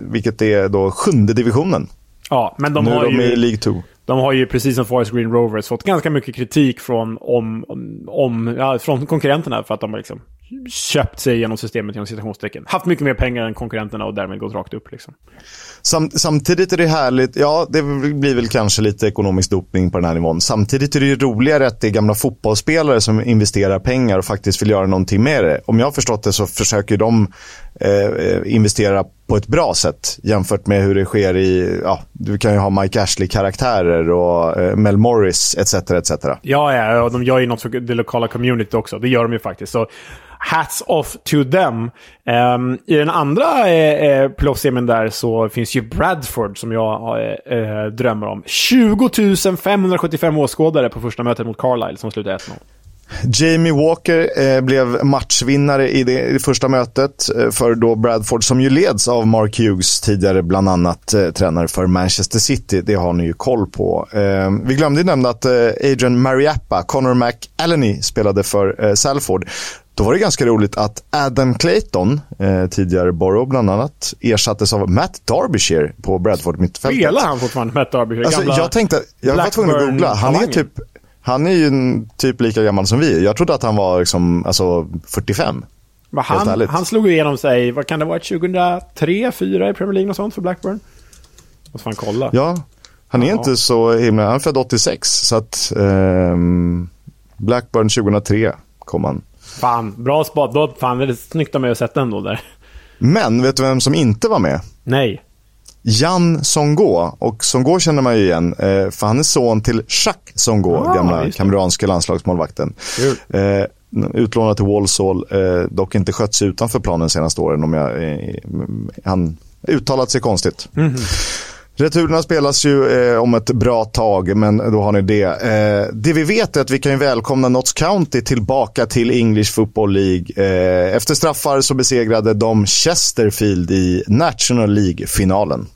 vilket är då sjunde divisionen. Ja, men de nu har är de ju... i League 2. De har ju precis som Forest Green Rovers fått ganska mycket kritik från, om, om, ja, från konkurrenterna för att de har liksom köpt sig genom systemet genom citationstecken. Haft mycket mer pengar än konkurrenterna och därmed gått rakt upp. Liksom. Sam, samtidigt är det härligt, ja det blir väl kanske lite ekonomisk dopning på den här nivån. Samtidigt är det ju roligare att det är gamla fotbollsspelare som investerar pengar och faktiskt vill göra någonting med det. Om jag har förstått det så försöker de Eh, eh, investera på ett bra sätt jämfört med hur det sker i, ja, du kan ju ha Mike Ashley-karaktärer och eh, Mel Morris etc. etc. Ja, ja, och de gör ju något för det lokala community också. Det gör de ju faktiskt. Så hats off to them. Um, I den andra eh, eh playoff-semin där så finns ju Bradford som jag eh, eh drömmer om. 20 575 åskådare på första mötet mot Carlisle som slutade 1-0. Jamie Walker eh, blev matchvinnare i det, i det första mötet eh, för då Bradford som ju leds av Mark Hughes, tidigare bland annat eh, tränare för Manchester City. Det har ni ju koll på. Vi glömde ju nämna att Adrian Mariappa, Connor McAlleney spelade för Salford. Då var det ganska roligt att Adam Clayton, tidigare Borough bland annat, ersattes av Matt Derbyshire på Bradford mittfältet. Spelar han fortfarande Matt Derbyshire? Alltså, jag tänkte, jag var tvungen att googla. Han är typ han är ju typ lika gammal som vi. Jag trodde att han var liksom, alltså 45. Men han, han slog igenom sig, vad kan det vara, 2003, 2004 i Premier League och sånt för Blackburn? Måste fan kolla. Ja, han är Ja. inte så himla... Han är född 86, så att... ehm, Blackburn 2003 kom han. Fan, bra spat. Då, fan, det är snyggt av mig att sätta ändå där. Men vet du vem som inte var med? Nej. Jan Songo. Och Songo känner man ju igen, eh, för han är son till Jacques Songo, Ah, gamla kameranska landslagsmålvakten. Kul. Eh, utlånad till Walsall, eh, dock inte skött sig utanför planen de senaste åren. Om jag, han uttalat sig konstigt. Mhm. Returerna spelas ju eh, om ett bra tag, men då har ni det. Eh, det vi vet är att vi kan ju välkomna Notts County tillbaka till English Football League. Eh, efter straffar så besegrade de Chesterfield i National League-finalen.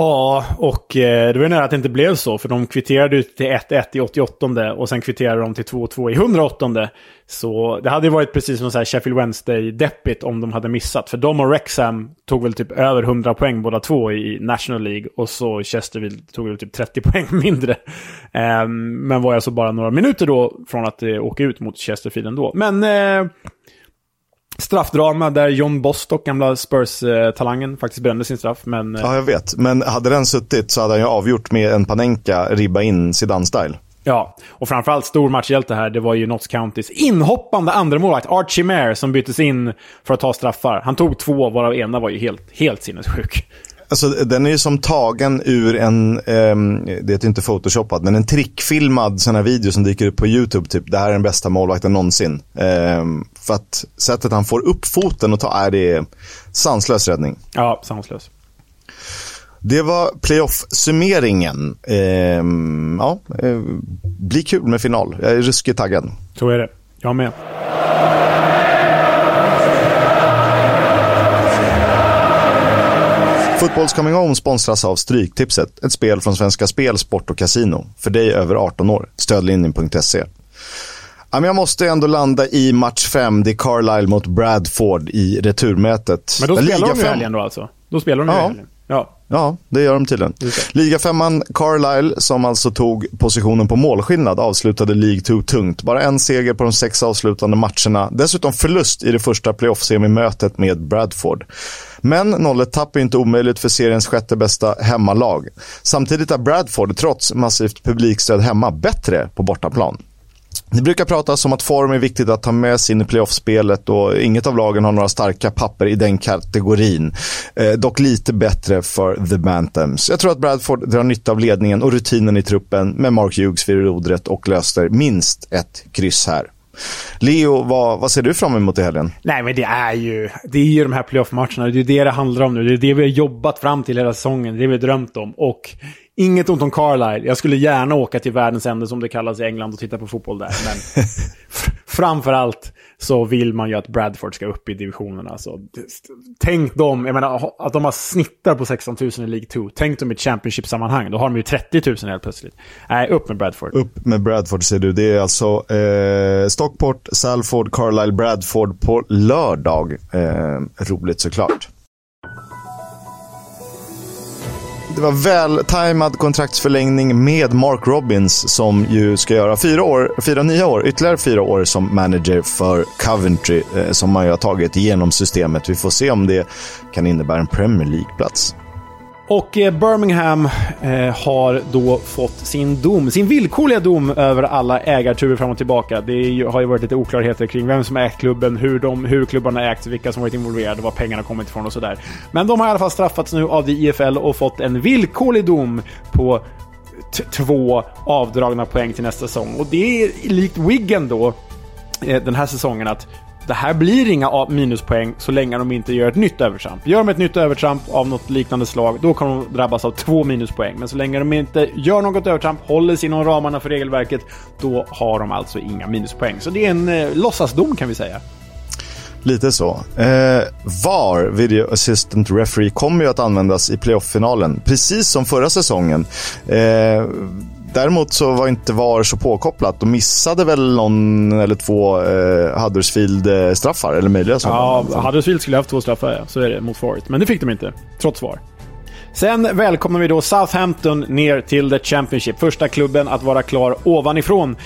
Ja, och eh, det var ju nära att det inte blev så, för de kvitterade ut till 1-1 i 88 och sen kvitterade de till 2-2 i 108 Så det hade ju varit precis som så här Sheffield Wednesday-deppigt om de hade missat. För de och Wrexham tog väl typ över 100 poäng båda två i National League och så Chesterfield tog väl typ 30 poäng mindre. Ehm, men var alltså bara några minuter då från att eh, åka ut mot Chesterfield ändå. Men... Eh, Straffdrama där John Bostock, gamla Spurs-talangen, faktiskt brände sin straff. Men, ja, jag vet. Men hade den suttit så hade han ju avgjort med en Panenka ribba in Zidane-style. Ja, och framförallt stor matchhjälte här, det var ju Notts Countys inhoppande andra målvakt Archie Mare, som byttes in för att ta straffar. Han tog två, varav ena var ju helt, helt sinnessjuk. Alltså, den är ju som tagen ur en, eh, det är inte photoshoppad, men en trickfilmad sån här video som dyker upp på YouTube. Typ, det här är den bästa målvakten någonsin. Eh, för att sättet han får upp foten och ta, är det sanslös räddning. Ja, sanslös. Det var playoff-summeringen. Eh, ja, eh, blir kul med final. Jag är ruskigt taggad. Så är det. Jag med. Fotbolls Coming Home sponsras av Stryktipset, ett spel från Svenska Spel, Sport och Casino. För dig över 18 år. Stödlinjen.se. Jag måste ändå landa i match 5. Det är Carlisle mot Bradford i returmötet. Men då spelar de ju helgen då alltså? Då spelar de ju ja. helgen. Ja. Ja, det gör de tydligen. Ligafemman Carlisle, som alltså tog positionen på målskillnad, avslutade League 2 tungt. Bara en seger på de sex avslutande matcherna. Dessutom förlust i det första playoff-semimötet med Bradford. Men 0-1-tapp är inte omöjligt för seriens sjätte bästa hemmalag. Samtidigt är Bradford, trots massivt publikstöd hemma, bättre på bortaplan. Det brukar pratas om att form är viktigt att ta med sig in i playoffspelet och inget av lagen har några starka papper i den kategorin. Eh, dock lite bättre för The Bantams. Jag tror att Bradford drar nytta av ledningen och rutinen i truppen med Mark Hughes vid rodret och löser minst ett kryss här. Leo, vad, vad ser du fram emot i helgen? Nej, men det är ju, det är ju de här playoff-matcherna. Det är det det handlar om nu. Det är det vi har jobbat fram till hela säsongen. Det är det vi har drömt om. Och Inget ont om Carlisle. Jag skulle gärna åka till världens ände som det kallas i England och titta på fotboll där. Men framförallt så vill man ju att Bradford ska upp i divisionerna. Så tänk dem, jag menar att de har snittar på 16 000 i League 2. Tänk dem i ett Championship-sammanhang. Då har de ju 30 000 helt plötsligt. Nej, upp med Bradford. Upp med Bradford ser du. Det är alltså eh, Stockport, Salford, Carlisle, Bradford på lördag. Eh, roligt såklart. Det var vältajmad kontraktsförlängning med Mark Robbins som ju ska göra fyra, år, fyra nya år, ytterligare fyra år som manager för Coventry eh, som man ju har tagit genom systemet. Vi får se om det kan innebära en Premier League-plats. Och eh, Birmingham eh, har då fått sin dom, sin villkorliga dom över alla ägarturer fram och tillbaka. Det ju, har ju varit lite oklarheter kring vem som ägt klubben, hur, de, hur klubbarna ägts, vilka som varit involverade, var pengarna kommit ifrån och sådär. Men de har i alla fall straffats nu av IFL och fått en villkorlig dom på två avdragna poäng till nästa säsong. Och det är likt Wiggen då, eh, den här säsongen, att det här blir inga minuspoäng så länge de inte gör ett nytt övertramp. Gör de ett nytt övertramp av något liknande slag, då kommer de drabbas av två minuspoäng. Men så länge de inte gör något övertramp, håller sig inom ramarna för regelverket, då har de alltså inga minuspoäng. Så det är en eh, låtsasdom kan vi säga. Lite så. Eh, VAR, Video Assistant Referee, kommer ju att användas i playoff-finalen, precis som förra säsongen. Eh, Däremot så var inte VAR så påkopplat. De missade väl någon eller två eh, Huddersfield-straffar, eller möjliga sådana. Ja, Huddersfield skulle haft två straffar, ja. så är det, mot Forest. Men det fick de inte, trots VAR. Sen välkomnar vi då Southampton ner till The Championship. Första klubben att vara klar ovanifrån.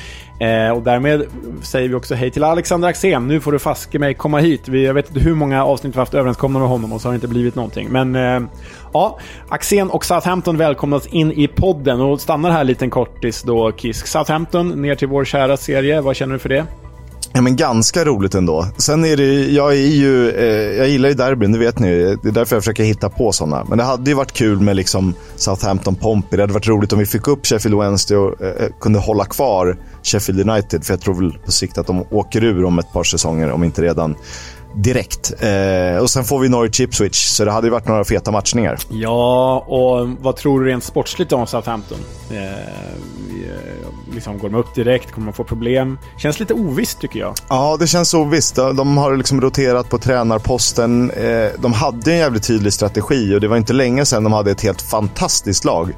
Eh, och därmed säger vi också hej till Alexander Axén. Nu får du faske mig komma hit. Vi, jag vet inte hur många avsnitt vi haft överenskomna med honom och så har det inte blivit någonting. Men eh, ja, Axén och Southampton välkomnas in i podden och stannar här liten kortis då Kisk. Southampton ner till vår kära serie. Vad känner du för det? Ja, men ganska roligt ändå. Sen är det, jag är ju, eh, jag gillar ju derbyn, det vet ni Det är därför jag försöker hitta på sådana. Men det hade ju varit kul med liksom Southampton Pompey. Det hade varit roligt om vi fick upp Sheffield Wednesday och eh, eh, kunde hålla kvar Sheffield United. För jag tror väl på sikt att de åker ur om ett par säsonger, om inte redan direkt. Eh, och sen får vi Norwich Ipswich, så det hade ju varit några feta matchningar. Ja, och vad tror du rent sportsligt om Southampton? Eh, liksom, går de upp direkt? Kommer de få problem? Känns lite ovisst tycker jag. Ja, det känns ovisst. De har liksom roterat på tränarposten. Eh, de hade en jävligt tydlig strategi och det var inte länge sedan de hade ett helt fantastiskt lag.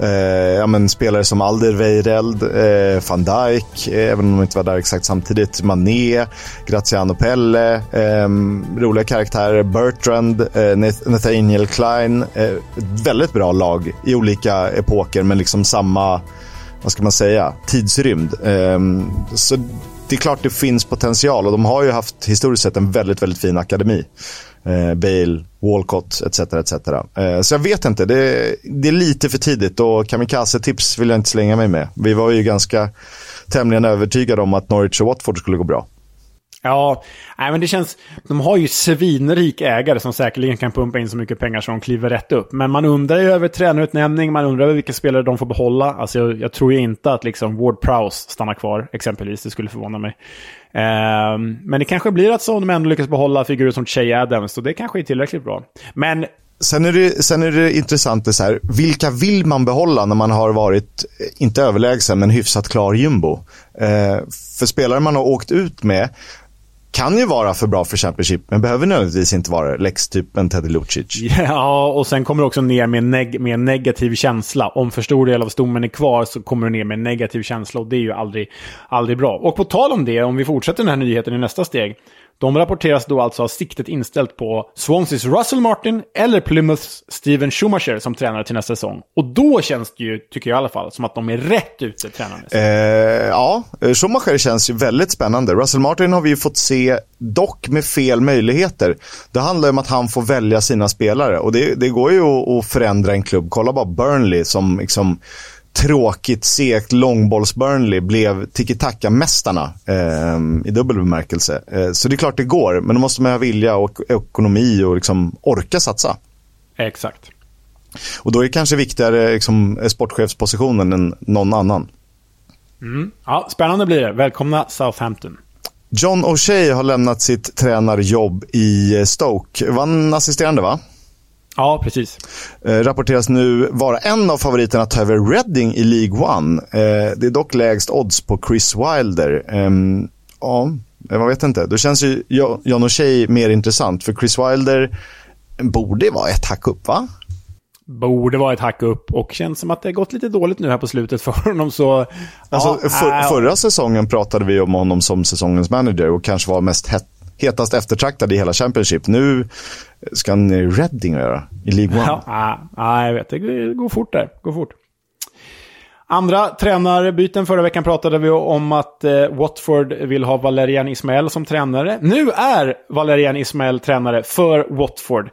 Eh, ja, men spelare som Alderweireld, eh, van Dijk, även om de inte var där exakt samtidigt. Mané, Graziano Pelle, Ehm, roliga karaktärer. Bertrand, eh, Nathaniel Klein. ett väldigt bra lag i olika epoker, men liksom samma vad ska man säga, tidsrymd. Ehm, så det är klart det finns potential och de har ju haft historiskt sett en väldigt, väldigt fin akademi. Eh, Bale, Walcott etc. etc. Eh, så jag vet inte, det, det är lite för tidigt och kamikaze-tips vill jag inte slänga mig med. Vi var ju ganska tämligen övertygade om att Norwich och Watford skulle gå bra. Ja, nej, men det känns... De har ju svinrik ägare som säkerligen kan pumpa in så mycket pengar som de kliver rätt upp. Men man undrar ju över tränarutnämning, man undrar över vilka spelare de får behålla. Alltså, jag, jag tror ju inte att liksom Ward Prowse stannar kvar, exempelvis. Det skulle förvåna mig. Um, men det kanske blir att så de ändå lyckas behålla figurer som Che Adams, och det kanske är tillräckligt bra. Men Sen är, det, sen är det intressant, det så här, vilka vill man behålla när man har varit, eh, inte överlägsen, men hyfsat klar jumbo? Eh, för spelare man har åkt ut med, kan ju vara för bra för Championship, men behöver nödvändigtvis inte vara Lex-typen Teddy Lucic. Ja, och sen kommer du också ner med, neg med en negativ känsla. Om för stor del av stommen är kvar så kommer du ner med en negativ känsla och det är ju aldrig, aldrig bra. Och på tal om det, om vi fortsätter den här nyheten i nästa steg, de rapporteras då alltså ha siktet inställt på Swanseas Russell Martin eller Plymouths Steven Schumacher som tränare till nästa säsong. Och då känns det ju, tycker jag i alla fall, som att de är rätt ute tränarmässigt. Eh, ja, Schumacher känns ju väldigt spännande. Russell Martin har vi ju fått se, dock med fel möjligheter. Det handlar om att han får välja sina spelare och det, det går ju att, att förändra en klubb. Kolla bara Burnley som liksom tråkigt, segt långbolls-Burnley blev tiki-taka-mästarna eh, i dubbel bemärkelse. Eh, så det är klart det går, men då måste man ha vilja och ekonomi och liksom orka satsa. Exakt. Och då är det kanske viktigare liksom, sportchefspositionen än någon annan. Mm. Ja, spännande blir det. Välkomna Southampton. John O'Shea har lämnat sitt tränarjobb i Stoke. Var han assisterande, va? Ja, precis. Eh, rapporteras nu vara en av favoriterna att ta över Reading i League One. Eh, det är dock lägst odds på Chris Wilder. Eh, ja, man vet inte. Då känns ju John O'Shea mer intressant, för Chris Wilder borde vara ett hack upp, va? Borde vara ett hack upp och känns som att det har gått lite dåligt nu här på slutet för honom. Så, alltså, ja, för, äh, förra säsongen pratade vi om honom som säsongens manager och kanske var mest hett hetast eftertraktad i hela Championship. Nu ska han i Reading göra i League One. Ja, ja, jag vet. Det går fort där. Går fort. Andra tränarbyten. Förra veckan pratade vi om att eh, Watford vill ha Valerian Ismael som tränare. Nu är Valerian Ismael tränare för Watford.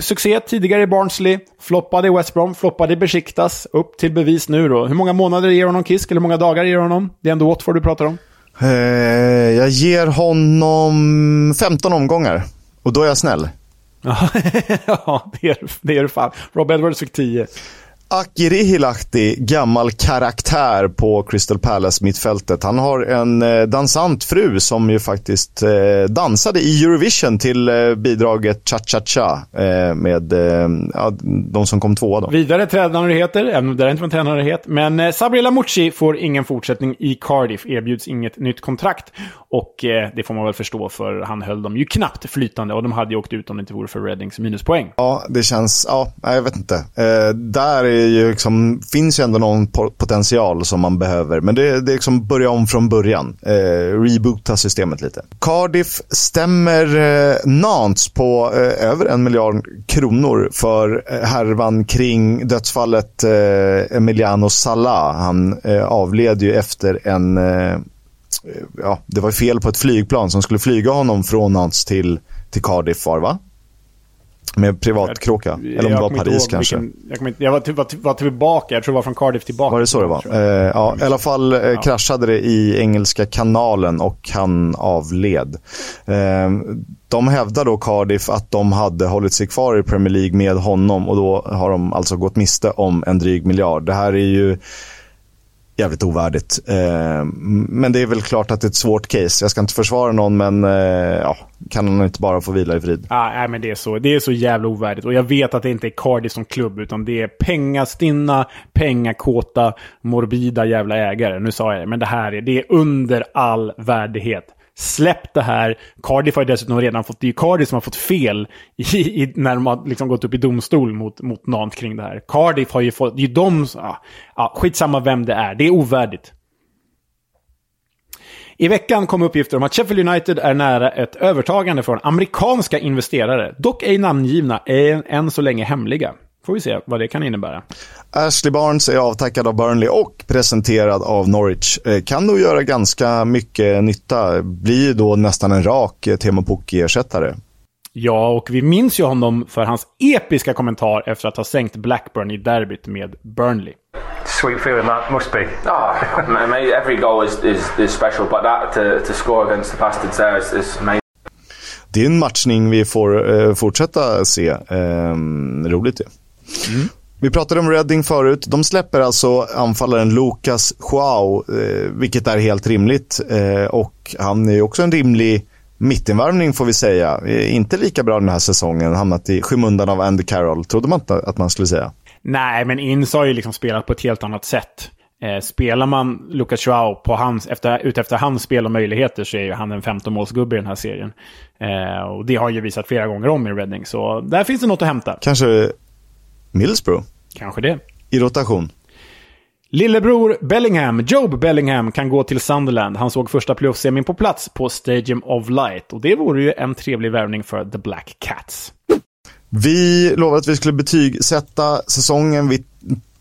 Succé tidigare i Barnsley, floppade i West Brom, floppade i Besiktas. Upp till bevis nu då. Hur många månader ger honom Kisk? Eller hur många dagar ger honom? Det är ändå Watford du pratar om. Eh, jag ger honom 15 omgångar. Och då är jag snäll. ja, det är, det är fan. Rob Edwards fick 10. Akirihilahti, gammal karaktär på Crystal Palace-mittfältet. Han har en eh, dansant fru som ju faktiskt eh, dansade i Eurovision till eh, bidraget Cha-Cha-Cha med ja, de som kom tvåa. Då. Vidare tränarigheter, även om det inte var en tränarighet. Men Sabrina Mucci får ingen fortsättning i Cardiff, erbjuds inget nytt kontrakt. Och det får man väl förstå för han höll dem ju knappt flytande och de hade ju åkt ut om det inte vore för Reddings minuspoäng. Ja, det känns, ja, jag vet inte. Där är ju liksom, finns ju ändå någon potential som man behöver. Men det, det är liksom börja om från början. Eh, reboota systemet lite. Cardiff stämmer eh, Nantes på eh, över en miljard kronor för eh, härvan kring dödsfallet eh, Emiliano Sala. Han eh, avled ju efter en eh, ja, det var fel på ett flygplan som skulle flyga honom från Nantes till, till Cardiff var va? Med privatkråka. Eller om det var Paris kanske. Vilken, jag, inte, jag var, till, var, var, tillbaka, jag tror det var från Cardiff tillbaka. Var det så det var? Eh, ja, I alla fall eh, ja. kraschade det i Engelska kanalen och han avled. Eh, de hävdar då Cardiff att de hade hållit sig kvar i Premier League med honom och då har de alltså gått miste om en dryg miljard. Det här är ju jävligt ovärdigt. Eh, men det är väl klart att det är ett svårt case. Jag ska inte försvara någon, men eh, ja, kan han inte bara få vila i frid? Ah, nej, men det är, så. det är så jävla ovärdigt. Och jag vet att det inte är Cardiff som klubb, utan det är pengastinna, pengakåta, morbida jävla ägare. Nu sa jag det, men det här är, det är under all värdighet. Släpp det här. Cardiff har ju dessutom redan fått, det är ju Cardiff som har fått fel i, i, när de har liksom gått upp i domstol mot, mot Nant kring det här. Cardiff har ju fått, det är ju de, ah, ja, skitsamma vem det är, det är ovärdigt. I veckan kom uppgifter om att Sheffield United är nära ett övertagande från amerikanska investerare, dock ej namngivna, än, än så länge hemliga får vi se vad det kan innebära. Ashley Barnes är avtackad av Burnley och presenterad av Norwich. Eh, kan nog göra ganska mycket nytta. Blir då nästan en rak eh, Teemu Pukki-ersättare. Ja, och vi minns ju honom för hans episka kommentar efter att ha sänkt Blackburn i derbyt med Burnley. Sweet feeling that must be. Oh, mate, every goal is, is, is special, but that to, to score against the bastards there is, is amazing. Det är en matchning vi får eh, fortsätta se. Eh, roligt det. Mm. Vi pratade om Reading förut. De släpper alltså anfallaren Lucas Joao, eh, vilket är helt rimligt. Eh, och han är också en rimlig mittinvärvning får vi säga. Eh, inte lika bra den här säsongen. Hamnat i skymundan av Andy Carroll. Trodde man inte att man skulle säga. Nej, men Inns har ju liksom spelat på ett helt annat sätt. Eh, spelar man Lucas Joao på hans, efter, utefter hans spel och möjligheter så är ju han en 15-målsgubbe i den här serien. Eh, och det har ju visat flera gånger om i Reading, så där finns det något att hämta. Kanske Middlesbrough? Kanske det. I rotation? Lillebror Bellingham, Job Bellingham, kan gå till Sunderland. Han såg första playoff-semin på plats på Stadium of Light. Och det vore ju en trevlig värvning för The Black Cats. Vi lovade att vi skulle betygsätta säsongen. Vi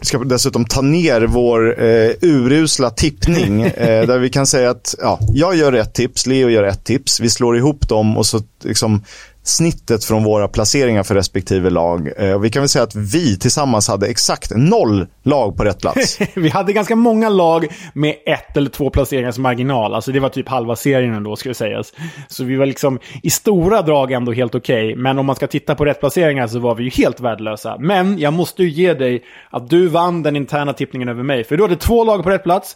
ska dessutom ta ner vår eh, urusla tippning. eh, där vi kan säga att ja, jag gör ett tips, Leo gör ett tips. Vi slår ihop dem och så liksom snittet från våra placeringar för respektive lag. Eh, vi kan väl säga att vi tillsammans hade exakt noll lag på rätt plats. vi hade ganska många lag med ett eller två placeringars marginal. Alltså det var typ halva serien ändå, skulle sägas. Så vi var liksom i stora drag ändå helt okej. Okay. Men om man ska titta på rätt placeringar så var vi ju helt värdelösa. Men jag måste ju ge dig att du vann den interna tippningen över mig. För du hade två lag på rätt plats.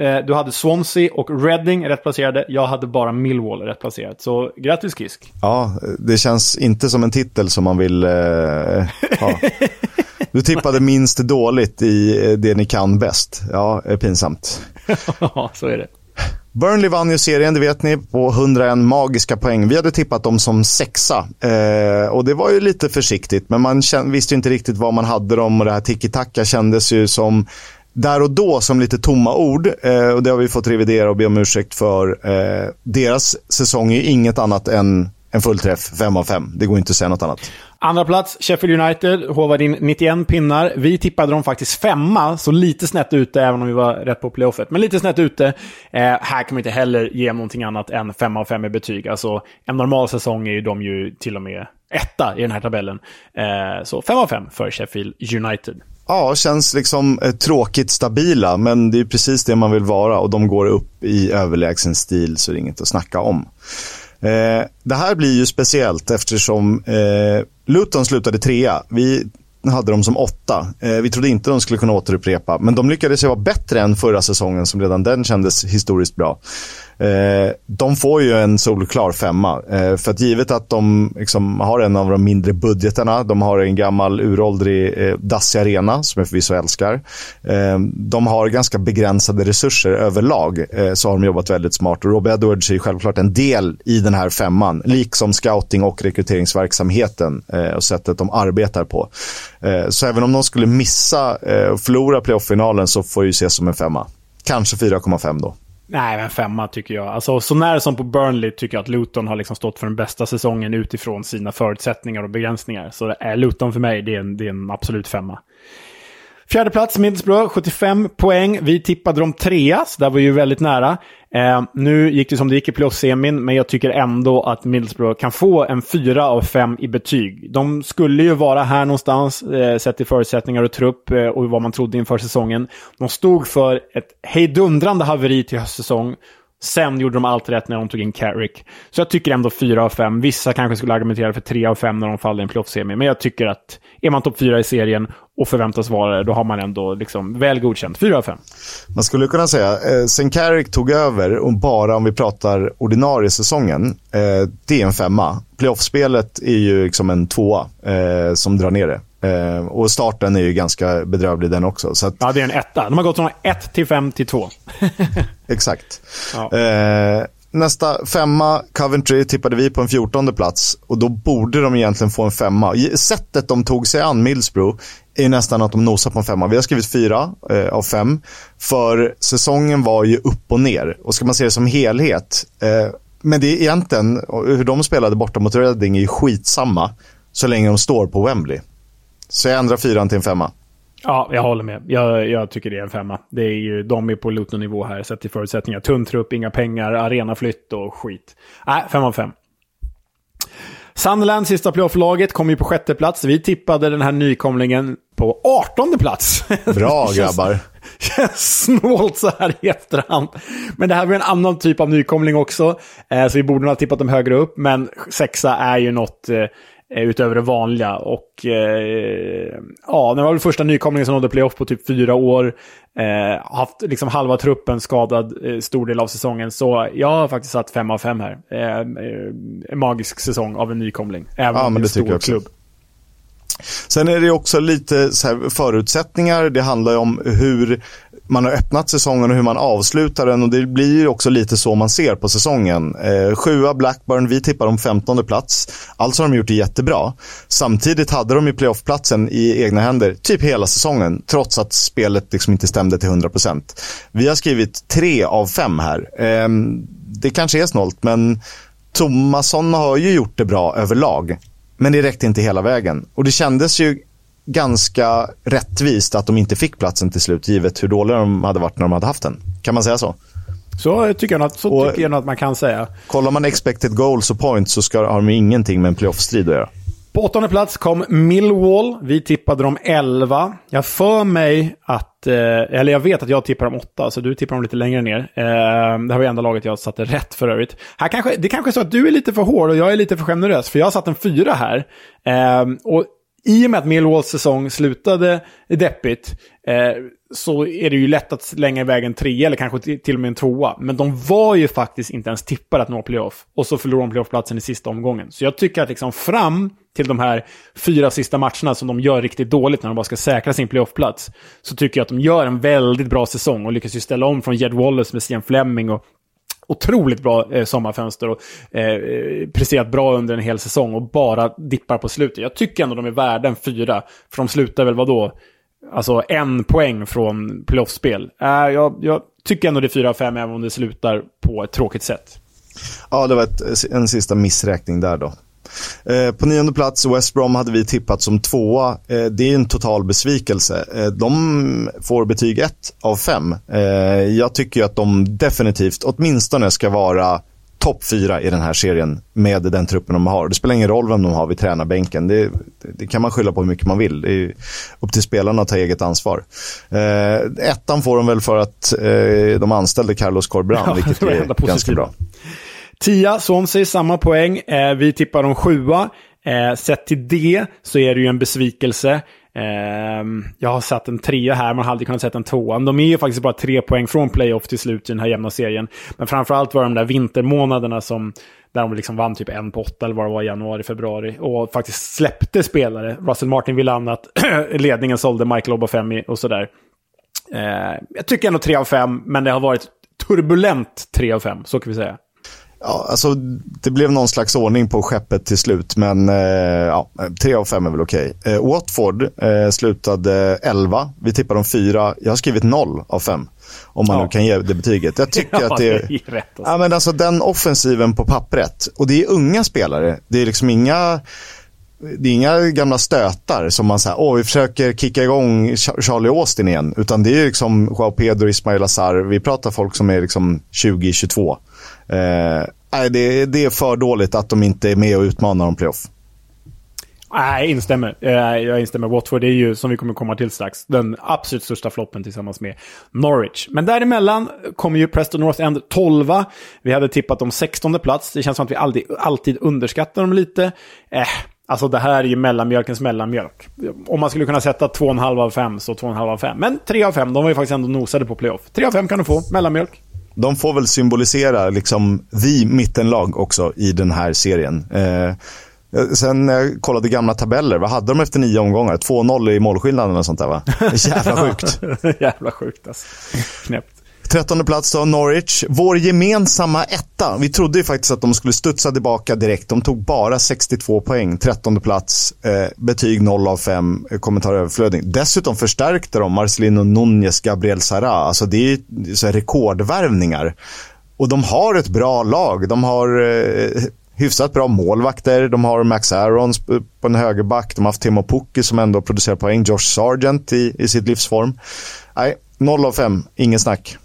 Eh, du hade Swansea och Reading rätt placerade. Jag hade bara Millwall rätt placerat. Så grattis Kisk. Ja, det känns inte som en titel som man vill eh, ha. Du tippade minst dåligt i eh, det ni kan bäst. Ja, är pinsamt. Ja, så är det. Burnley vann ju serien, det vet ni, på 101 magiska poäng. Vi hade tippat dem som sexa. Eh, och det var ju lite försiktigt, men man visste inte riktigt vad man hade dem och det här tiki-taka kändes ju som där och då som lite tomma ord. Eh, och det har vi fått revidera och be om ursäkt för. Eh, deras säsong är inget annat än en fullträff, 5 av 5. Det går inte att säga något annat. Andra plats, Sheffield United, håvade in 91 pinnar. Vi tippade dem faktiskt femma, så lite snett ute, även om vi var rätt på playoffet. Men lite snett ute. Eh, här kan man inte heller ge någonting annat än 5 av 5 i betyg. Alltså, en normal säsong är ju de ju till och med etta i den här tabellen. Eh, så 5 av 5 för Sheffield United. Ja, känns liksom eh, tråkigt stabila, men det är precis det man vill vara och de går upp i överlägsen stil så det är inget att snacka om. Eh, det här blir ju speciellt eftersom eh, Luton slutade trea. Vi hade dem som åtta. Eh, vi trodde inte de skulle kunna återupprepa, men de lyckades ju vara bättre än förra säsongen som redan den kändes historiskt bra. Eh, de får ju en solklar femma. Eh, för att givet att de liksom har en av de mindre budgeterna, de har en gammal uråldrig eh, dassig arena som jag förvisso älskar. Eh, de har ganska begränsade resurser överlag, eh, så har de jobbat väldigt smart. Och Rob Edwards är självklart en del i den här femman, liksom scouting och rekryteringsverksamheten eh, och sättet de arbetar på. Eh, så även om de skulle missa eh, och förlora playoff-finalen så får det ju ses som en femma. Kanske 4,5 då. Nej, men femma tycker jag. Alltså, så när som på Burnley tycker jag att Luton har liksom stått för den bästa säsongen utifrån sina förutsättningar och begränsningar. Så är Luton för mig, det är en, det är en absolut femma. Fjärde plats, Middlesbrough, 75 poäng. Vi tippade dem trea, så där var ju väldigt nära. Eh, nu gick det som det gick i plussemin, men jag tycker ändå att Middlesbrough kan få en fyra av fem i betyg. De skulle ju vara här någonstans, eh, sett till förutsättningar och trupp eh, och vad man trodde inför säsongen. De stod för ett hejdundrande haveri till höstsäsong. Sen gjorde de allt rätt när de tog in Carrick. Så jag tycker ändå 4 av 5. Vissa kanske skulle argumentera för 3 av 5 när de faller i en playoff-semi. Men jag tycker att är man topp 4 i serien och förväntas vara det, då har man ändå liksom väl godkänt. 4 av 5. Man skulle kunna säga, eh, sen Carrick tog över, och bara om vi pratar ordinarie säsongen, eh, det är en femma. Playoff-spelet är ju liksom en tvåa eh, som drar ner det. Eh, och starten är ju ganska bedrövlig den också. Så att... Ja, det är en etta. De har gått från 1 till 5 till 2. Exakt. Ja. Eh, nästa femma, Coventry, tippade vi på en fjortonde plats. Och då borde de egentligen få en femma. Sättet de tog sig an Middlesbrough är nästan att de nosar på en femma. Vi har skrivit fyra eh, av fem. För säsongen var ju upp och ner. Och ska man se det som helhet. Eh, men det är egentligen, hur de spelade borta mot Reading är ju skitsamma. Så länge de står på Wembley. Så jag ändrar fyran till en femma. Ja, jag håller med. Jag, jag tycker det är en femma. Det är ju, de är på Luton-nivå här, sett till förutsättningar. Tunn trupp, inga pengar, arenaflytt och skit. Nej, fem av fem. Sunderland, sista playoff-laget, kom ju på sjätte plats. Vi tippade den här nykomlingen på artonde plats. Bra grabbar. Känns snålt så här i efterhand. Men det här var en annan typ av nykomling också. Eh, så vi borde nog ha tippat dem högre upp. Men sexa är ju något eh, utöver det vanliga. Och eh, ja, det var väl första nykomlingen som nådde playoff på typ fyra år. Eh, haft liksom halva truppen skadad eh, stor del av säsongen. Så jag har faktiskt satt fem av fem här. Eh, en magisk säsong av en nykomling. Även Ja, om men det är det en stor klubb. Sen är det också lite förutsättningar. Det handlar ju om hur man har öppnat säsongen och hur man avslutar den. Och Det blir ju också lite så man ser på säsongen. Eh, sjua Blackburn, vi tippar om 15 plats. Alltså har de gjort det jättebra. Samtidigt hade de ju playoffplatsen i egna händer typ hela säsongen. Trots att spelet liksom inte stämde till 100%. Vi har skrivit tre av fem här. Eh, det kanske är snålt, men Tomasson har ju gjort det bra överlag. Men det räckte inte hela vägen. Och det kändes ju ganska rättvist att de inte fick platsen till slut, givet hur dåliga de hade varit när de hade haft den. Kan man säga så? Så tycker jag att, så Och- tycker jag nog att man kan säga. Kollar man expected goals och points så ska, har de ingenting med en playoff-strid att göra. På åttonde plats kom Millwall. Vi tippade dem 11. Jag för mig att, eh, eller jag vet att jag tippar dem 8, så du tippar dem lite längre ner. Eh, det här var enda laget jag satte rätt för övrigt. Här kanske, det kanske är så att du är lite för hård och jag är lite för generös, för jag har satt en fyra här. Eh, och i och med att Millwalls säsong slutade deppigt eh, så är det ju lätt att slänga iväg en trea eller kanske till och med en tvåa. Men de var ju faktiskt inte ens tippade att nå playoff. Och så förlorade de playoffplatsen i sista omgången. Så jag tycker att liksom fram till de här fyra sista matcherna som de gör riktigt dåligt när de bara ska säkra sin playoffplats. Så tycker jag att de gör en väldigt bra säsong och lyckas ju ställa om från Jed Wallace med Stian Fleming och otroligt bra eh, sommarfönster och eh, eh, presterat bra under en hel säsong och bara dippar på slutet. Jag tycker ändå de är värda en fyra, för de slutar väl vadå? Alltså en poäng från playoffspel. Äh, jag, jag tycker ändå det är fyra av fem, även om det slutar på ett tråkigt sätt. Ja, det var ett, en sista missräkning där då. Eh, på nionde plats, West Brom hade vi tippat som tvåa. Eh, det är en total besvikelse. Eh, de får betyg 1 av 5. Eh, jag tycker att de definitivt, åtminstone ska vara topp fyra i den här serien med den truppen de har. Det spelar ingen roll vem de har vid tränarbänken. Det, det kan man skylla på hur mycket man vill. Det är upp till spelarna att ta eget ansvar. Eh, ettan får de väl för att eh, de anställde Carlos Corberan, Ja, vilket är ganska bra. Tia, Swansea, samma poäng. Eh, vi tippar dem sjua. Eh, sett till det så är det ju en besvikelse. Eh, jag har satt en trea här, man hade aldrig kunnat sätta en tvåa. De är ju faktiskt bara tre poäng från playoff till slut i den här jämna serien. Men framförallt var det de där vintermånaderna som där de liksom vann typ en på åtta eller vad det var i januari, februari. Och faktiskt släppte spelare. Russell Martin ville annat. Ledningen sålde Michael Obafemi och sådär. Eh, jag tycker ändå tre av fem, men det har varit turbulent tre av fem, så kan vi säga. Ja, alltså, det blev någon slags ordning på skeppet till slut, men eh, ja, tre av fem är väl okej. Eh, Watford eh, slutade 11. Vi tippar om fyra. Jag har skrivit noll av fem. Om man Ja. nu kan ge det betyget. Jag tycker Ja, att det det är rätt, alltså. Ja, men alltså den offensiven på pappret. Och det är unga spelare. Det är liksom inga... Det är inga gamla stötar som man säger, åh vi försöker kicka igång Charlie Austin igen. Utan det är liksom Joao Pedro, Ismail Azar. Vi pratar folk som är liksom 20-22. Eh, nej, det, det är för dåligt att de inte är med och utmanar om playoff. Nej, jag instämmer. Eh, jag instämmer. Watford är ju, som vi kommer komma till strax, den absolut största floppen tillsammans med Norwich. Men däremellan kommer ju Preston North End 12. Vi hade tippat dem 16 plats. Det känns som att vi alltid, alltid underskattar dem lite. Eh, alltså det här är ju mellanmjölkens mellanmjölk. Om man skulle kunna sätta 2,5 av 5 så 2,5 av 5. Men 3 av 5, de var ju faktiskt ändå nosade på playoff. 3 av 5 kan du få, mellanmjölk. De får väl symbolisera liksom the mittenlag också i den här serien. Eh, sen när jag kollade gamla tabeller, vad hade de efter nio omgångar? 2-0 i målskillnaden och sånt där va? Jävla sjukt. Jävla sjukt alltså. Knäppt. Trettonde plats då, Norwich. Vår gemensamma etta. Vi trodde ju faktiskt att de skulle studsa tillbaka direkt. De tog bara 62 poäng. Trettonde plats, eh, betyg 0 av 5, eh, kommentar överflödig. Dessutom förstärkte de Marcelino Nunez, Gabriel Sara. Alltså det är ju så här rekordvärvningar. Och de har ett bra lag. De har eh, hyfsat bra målvakter. De har Max Aarons på en högerback. De har haft Timo Pukki som ändå producerar poäng. Josh Sargent i, i sitt livsform. Nej, 0 av 5. Ingen snack.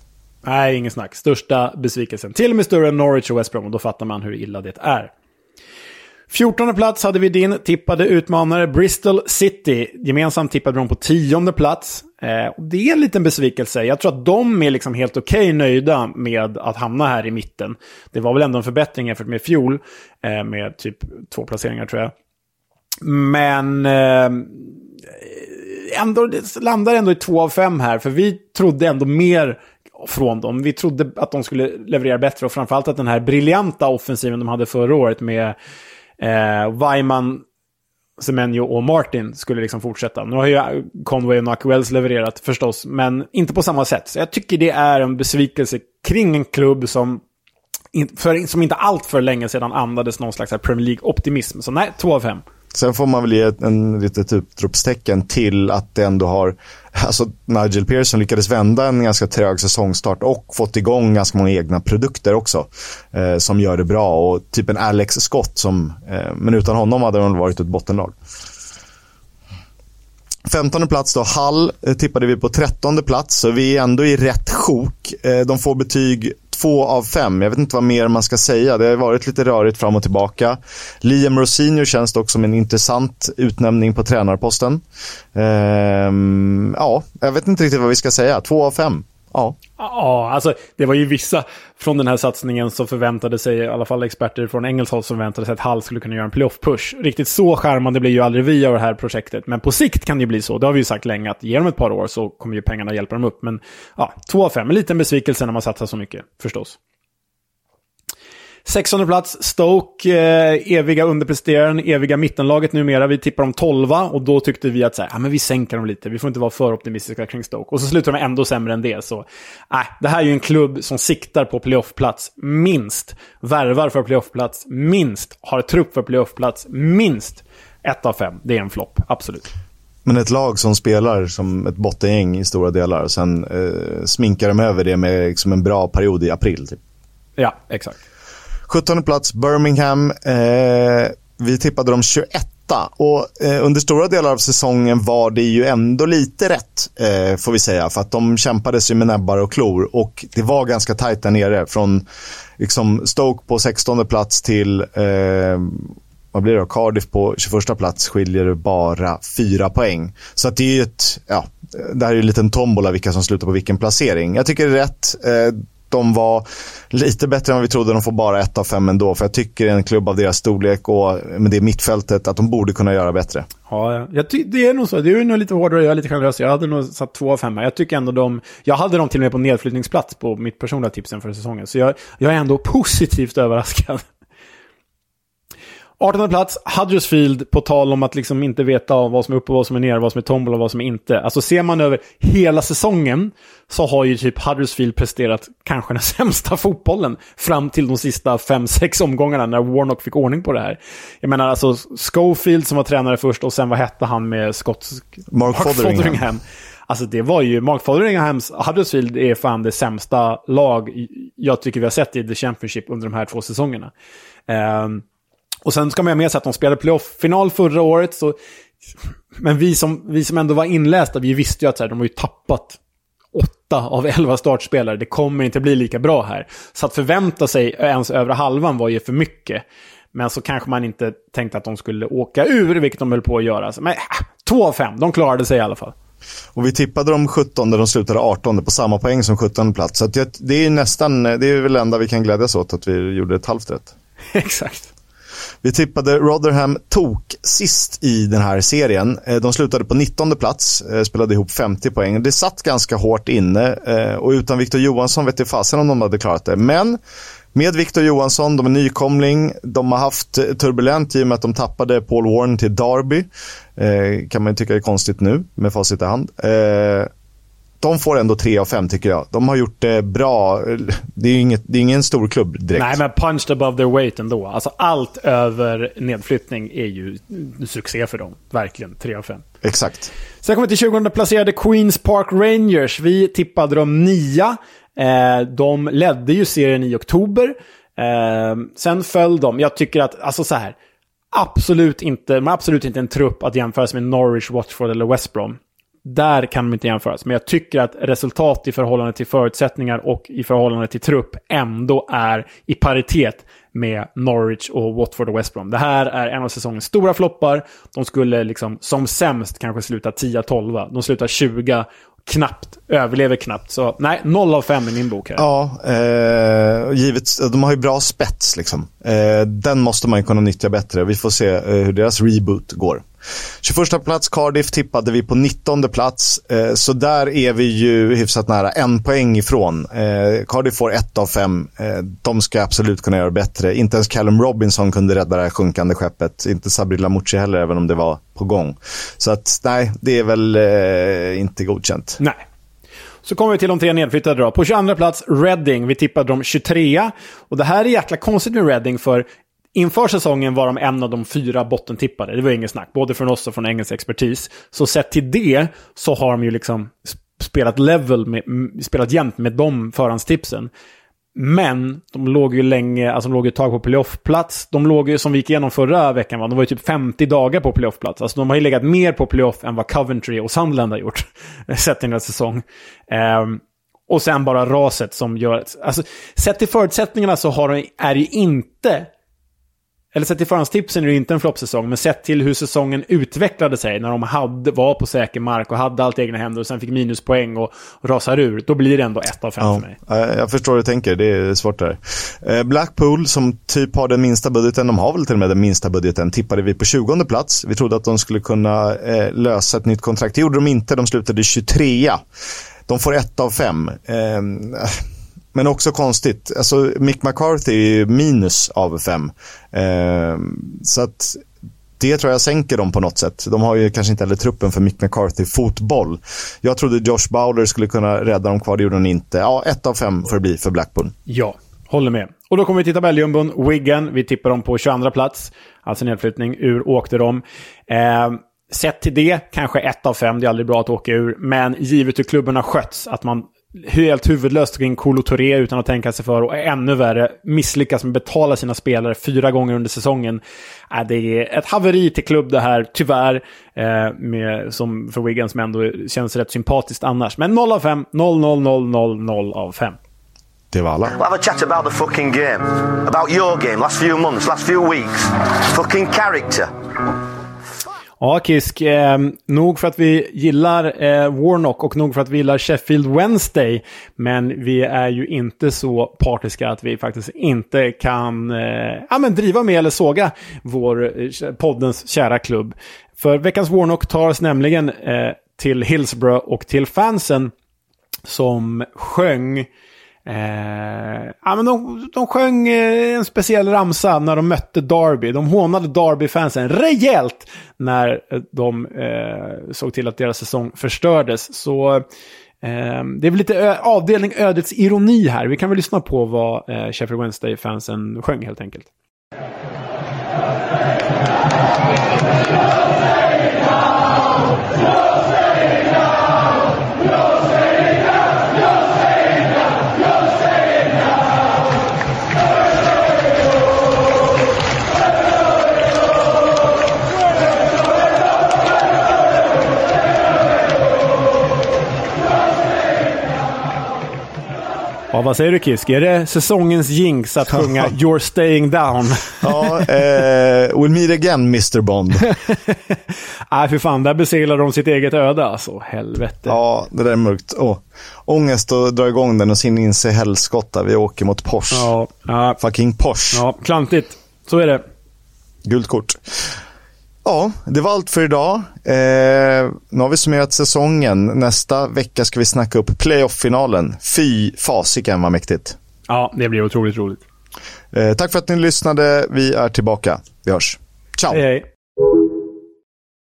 Nej, ingen snack. Största besvikelsen. Till och med större än Norwich och West Brom. Och då fattar man hur illa det är. 14 plats hade vi din tippade utmanare Bristol City. Gemensamt tippade de på tionde plats. Eh, det är en liten besvikelse. Jag tror att de är liksom helt okej okay nöjda med att hamna här i mitten. Det var väl ändå en förbättring jämfört med fjol. Eh, med typ två placeringar tror jag. Men... Eh, ändå, landar ändå i två av fem här. För vi trodde ändå mer från dem. Vi trodde att de skulle leverera bättre och framförallt att den här briljanta offensiven de hade förra året med eh, Weimann, Semenyo och Martin skulle liksom fortsätta. Nu har ju Conway och Nack levererat förstås, men inte på samma sätt. Så jag tycker det är en besvikelse kring en klubb som, för, som inte allt för länge sedan andades någon slags Premier League-optimism. Så nej, två av fem. Sen får man väl ge en litet typ utropstecken till att det ändå har, alltså Nigel Pearson lyckades vända en ganska trög säsongstart och fått igång ganska många egna produkter också. Eh, som gör det bra och typ en Alex Scott som, eh, men utan honom hade de varit ett bottenlag. 15 plats då, Hall eh, tippade vi på 13 plats, så vi är ändå i rätt sjok. Eh, de får betyg två av fem. Jag vet inte vad mer man ska säga. Det har varit lite rörigt fram och tillbaka. Liam Rosinho känns dock som en intressant utnämning på tränarposten. Ehm, ja, jag vet inte riktigt vad vi ska säga. Två av fem. Ja. Ja, alltså det var ju vissa från den här satsningen som förväntade sig, i alla fall experter från engelskt håll som förväntade sig att Hall skulle kunna göra en playoff-push. Riktigt så skärmande blir ju aldrig vi av det här projektet, men på sikt kan det ju bli så. Det har vi ju sagt länge, att ge dem ett par år så kommer ju pengarna hjälpa dem upp. Men ja, två av fem, en liten besvikelse när man satsar så mycket, förstås. 16 plats, Stoke, eh, eviga underpresteraren, eviga mittenlaget numera. Vi tippar dem 12 och då tyckte vi att så här, ja, men vi sänker dem lite. Vi får inte vara för optimistiska kring Stoke. Och så slutar de ändå sämre än det. Så, äh, det här är ju en klubb som siktar på playoffplats, minst. Värvar för playoffplats, minst. Har trupp för playoffplats, minst. Ett av fem, det är en flopp, absolut. Men ett lag som spelar som ett bottengäng i stora delar och sen eh, sminkar de över det med liksom en bra period i april. Typ. Ja, exakt. 17 plats Birmingham. Eh, vi tippade dem 21 och eh, under stora delar av säsongen var det ju ändå lite rätt, eh, får vi säga. För att de kämpades ju med näbbar och klor och det var ganska tajt där nere. Från liksom, Stoke på 16 plats till eh, vad blir det då? Cardiff på 21 plats skiljer det bara fyra poäng. Så att det är ju ett, ja, det här är ju en liten tombola vilka som slutar på vilken placering. Jag tycker det är rätt. Eh, de var lite bättre än vad vi trodde. De får bara ett av fem ändå. För jag tycker en klubb av deras storlek och med det mittfältet att de borde kunna göra bättre. Ja, jag det är nog så. Du är nog lite hårdare jag är lite generös. Jag hade nog satt två av fem. Jag tycker ändå de... Jag hade dem till och med på nedflyttningsplats på mitt personliga tips inför säsongen. Så jag, jag är ändå positivt överraskad. 18 plats, Huddersfield, på tal om att liksom inte veta vad som är uppe, vad som är nere, vad som är tombola och vad som är inte. Alltså ser man över hela säsongen så har ju typ Huddersfield presterat kanske den sämsta fotbollen fram till de sista 5-6 omgångarna när Warnock fick ordning på det här. Jag menar alltså Schofield som var tränare först och sen vad hette han med skotsk... Mark, Mark Fotheringham. Fotheringham. Alltså det var ju, Mark Fotheringhams Huddersfield är fan det sämsta lag jag tycker vi har sett i The Championship under de här två säsongerna. Um, och sen ska man ha med sig att de spelade playoff-final förra året. Så... Men vi som, vi som ändå var inlästa, vi visste ju att så här, de har ju tappat åtta av elva startspelare. Det kommer inte bli lika bra här. Så att förvänta sig ens övre halvan var ju för mycket. Men så kanske man inte tänkte att de skulle åka ur, vilket de höll på att göra. Men äh, två av fem, de klarade sig i alla fall. Och vi tippade de 17, de slutade 18 på samma poäng som 17 plats. Så det, det är nästan, det är väl det enda vi kan glädjas åt, att vi gjorde ett halvt rätt. Exakt. Vi tippade Rotherham tok sist i den här serien. Eh, de slutade på 19 plats, eh, spelade ihop 50 poäng. Det satt ganska hårt inne eh, och utan Victor Johansson vet jag fasen om de hade klarat det. Men med Victor Johansson, de är nykomling, de har haft turbulent i och med att de tappade Paul Warren till Derby. kan man tycka är konstigt nu med facit i hand de får ändå 3 av 5 tycker jag. De har gjort det bra. Det är, inget, det är ingen stor klubb direkt. Nej, men punched above their weight ändå. Alltså allt över nedflyttning är ju succé för dem. Verkligen. 3 av 5. Exakt. Sen kommer vi till 20 placerade Queens Park Rangers. Vi tippade dem nia. Eh, de ledde ju serien i oktober. Eh, sen föll de. Jag tycker att, alltså så här. Absolut inte, de absolut inte en trupp att jämföras med Norwich, Watford eller West Brom. Där kan de inte jämföras. Men jag tycker att resultat i förhållande till förutsättningar och i förhållande till trupp ändå är i paritet med Norwich och Watford och West Brom. Det här är en av säsongens stora floppar. De skulle liksom som sämst kanske sluta 10-12. De slutar 20 knappt, överlever knappt. Så nej, 0 av 5 i min bok. Här. Ja, eh, givet, de har ju bra spets liksom. Eh, den måste man ju kunna nyttja bättre. Vi får se eh, hur deras reboot går. 21 plats Cardiff tippade vi på 19 plats. Eh, så där är vi ju hyfsat nära. En poäng ifrån. Eh, Cardiff får 1 av 5. Eh, de ska absolut kunna göra bättre. Inte ens Callum Robinson kunde rädda det här sjunkande skeppet. Inte Sabri Lamouchi heller, även om det var på gång. Så att nej, det är väl eh, inte godkänt. Nej. Så kommer vi till de tre nedflyttade då. På 22 plats, Reading. Vi tippade dem 23. Och det här är jäkla konstigt med Reading, för Inför säsongen var de en av de fyra bottentippade. Det var inget snack, både från oss och från engelsk expertis. Så sett till det så har de ju liksom spelat level, med, spelat jämnt med de förhandstipsen. Men de låg ju länge, alltså de låg ett tag på playoffplats. De låg ju, som vi gick igenom förra veckan, va? de var ju typ 50 dagar på playoffplats. Alltså de har ju legat mer på playoff än vad Coventry och Sunderland har gjort. sett till den här säsong. Um, och sen bara raset som gör... Alltså, sett till förutsättningarna så har de, är det ju inte eller sett till förhandstipsen är det inte en floppsäsong, men sett till hur säsongen utvecklade sig när de hade, var på säker mark och hade allt egna händer och sen fick minuspoäng och, och rasar ur, då blir det ändå ett av fem ja, för mig. Jag förstår hur du tänker, det är svårt där. Eh, Blackpool, som typ har den minsta budgeten, de har väl till och med den minsta budgeten, tippade vi på 20 plats. Vi trodde att de skulle kunna eh, lösa ett nytt kontrakt. Det gjorde de inte, de slutade 23. De får ett av fem. Men också konstigt. Alltså, Mick McCarthy är minus av fem. Eh, så att det tror jag sänker dem på något sätt. De har ju kanske inte heller truppen för Mick McCarthy-fotboll. Jag trodde Josh Bowler skulle kunna rädda dem kvar, det gjorde hon inte. Ja, ett av fem får det bli för Blackburn. Ja, håller med. Och då kommer vi till tabelljumbon. Wigan, vi tippar dem på 22 plats. Alltså nedflyttning, ur åkte de. Eh, sett till det, kanske ett av fem. Det är aldrig bra att åka ur. Men givet hur klubben har skötts, att man helt huvudlöst in Kolo Touré utan att tänka sig för och ännu värre misslyckas med att betala sina spelare fyra gånger under säsongen. Äh, det är ett haveri till klubb det här, tyvärr. Eh, med, som för Wigan som ändå känns rätt sympatiskt annars. Men 0 av 5, 0, 0, 0, 0, 0 av 5. Det var alla. We'll have a chat about the fucking game. About your game, last few months, last few weeks. Fucking character. Ja, Kisk. Eh, nog för att vi gillar eh, Warnock och nog för att vi gillar Sheffield Wednesday. Men vi är ju inte så partiska att vi faktiskt inte kan eh, ja, men driva med eller såga vår eh, poddens kära klubb. För veckans Warnock tar oss nämligen eh, till Hillsborough och till fansen som sjöng Eh, ja, men de, de sjöng eh, en speciell ramsa när de mötte Derby. De hånade Derby-fansen rejält när eh, de eh, såg till att deras säsong förstördes. Så eh, det är väl lite avdelning ödets ironi här. Vi kan väl lyssna på vad eh, Sheffield Wednesday-fansen sjöng helt enkelt. Ja, vad säger du Kisk? Är det säsongens jinx att sjunga “You're staying down”? ja, eh, we'll meet again Mr Bond. Nej, för fan. Där beseglar de sitt eget öde alltså. Helvete. Ja, det där är mörkt. Oh. Ångest att dra igång den och sin inse helskotta. Vi åker mot Porsche. Ja, ja. Fucking Porsche. Ja, klantigt. Så är det. Gult kort. Ja, det var allt för idag. Eh, nu har vi summerat säsongen. Nästa vecka ska vi snacka upp playoff-finalen. Fy fasiken vad mäktigt. Ja, det blir otroligt roligt. Eh, tack för att ni lyssnade. Vi är tillbaka. Vi hörs. Ciao! Hej, hej.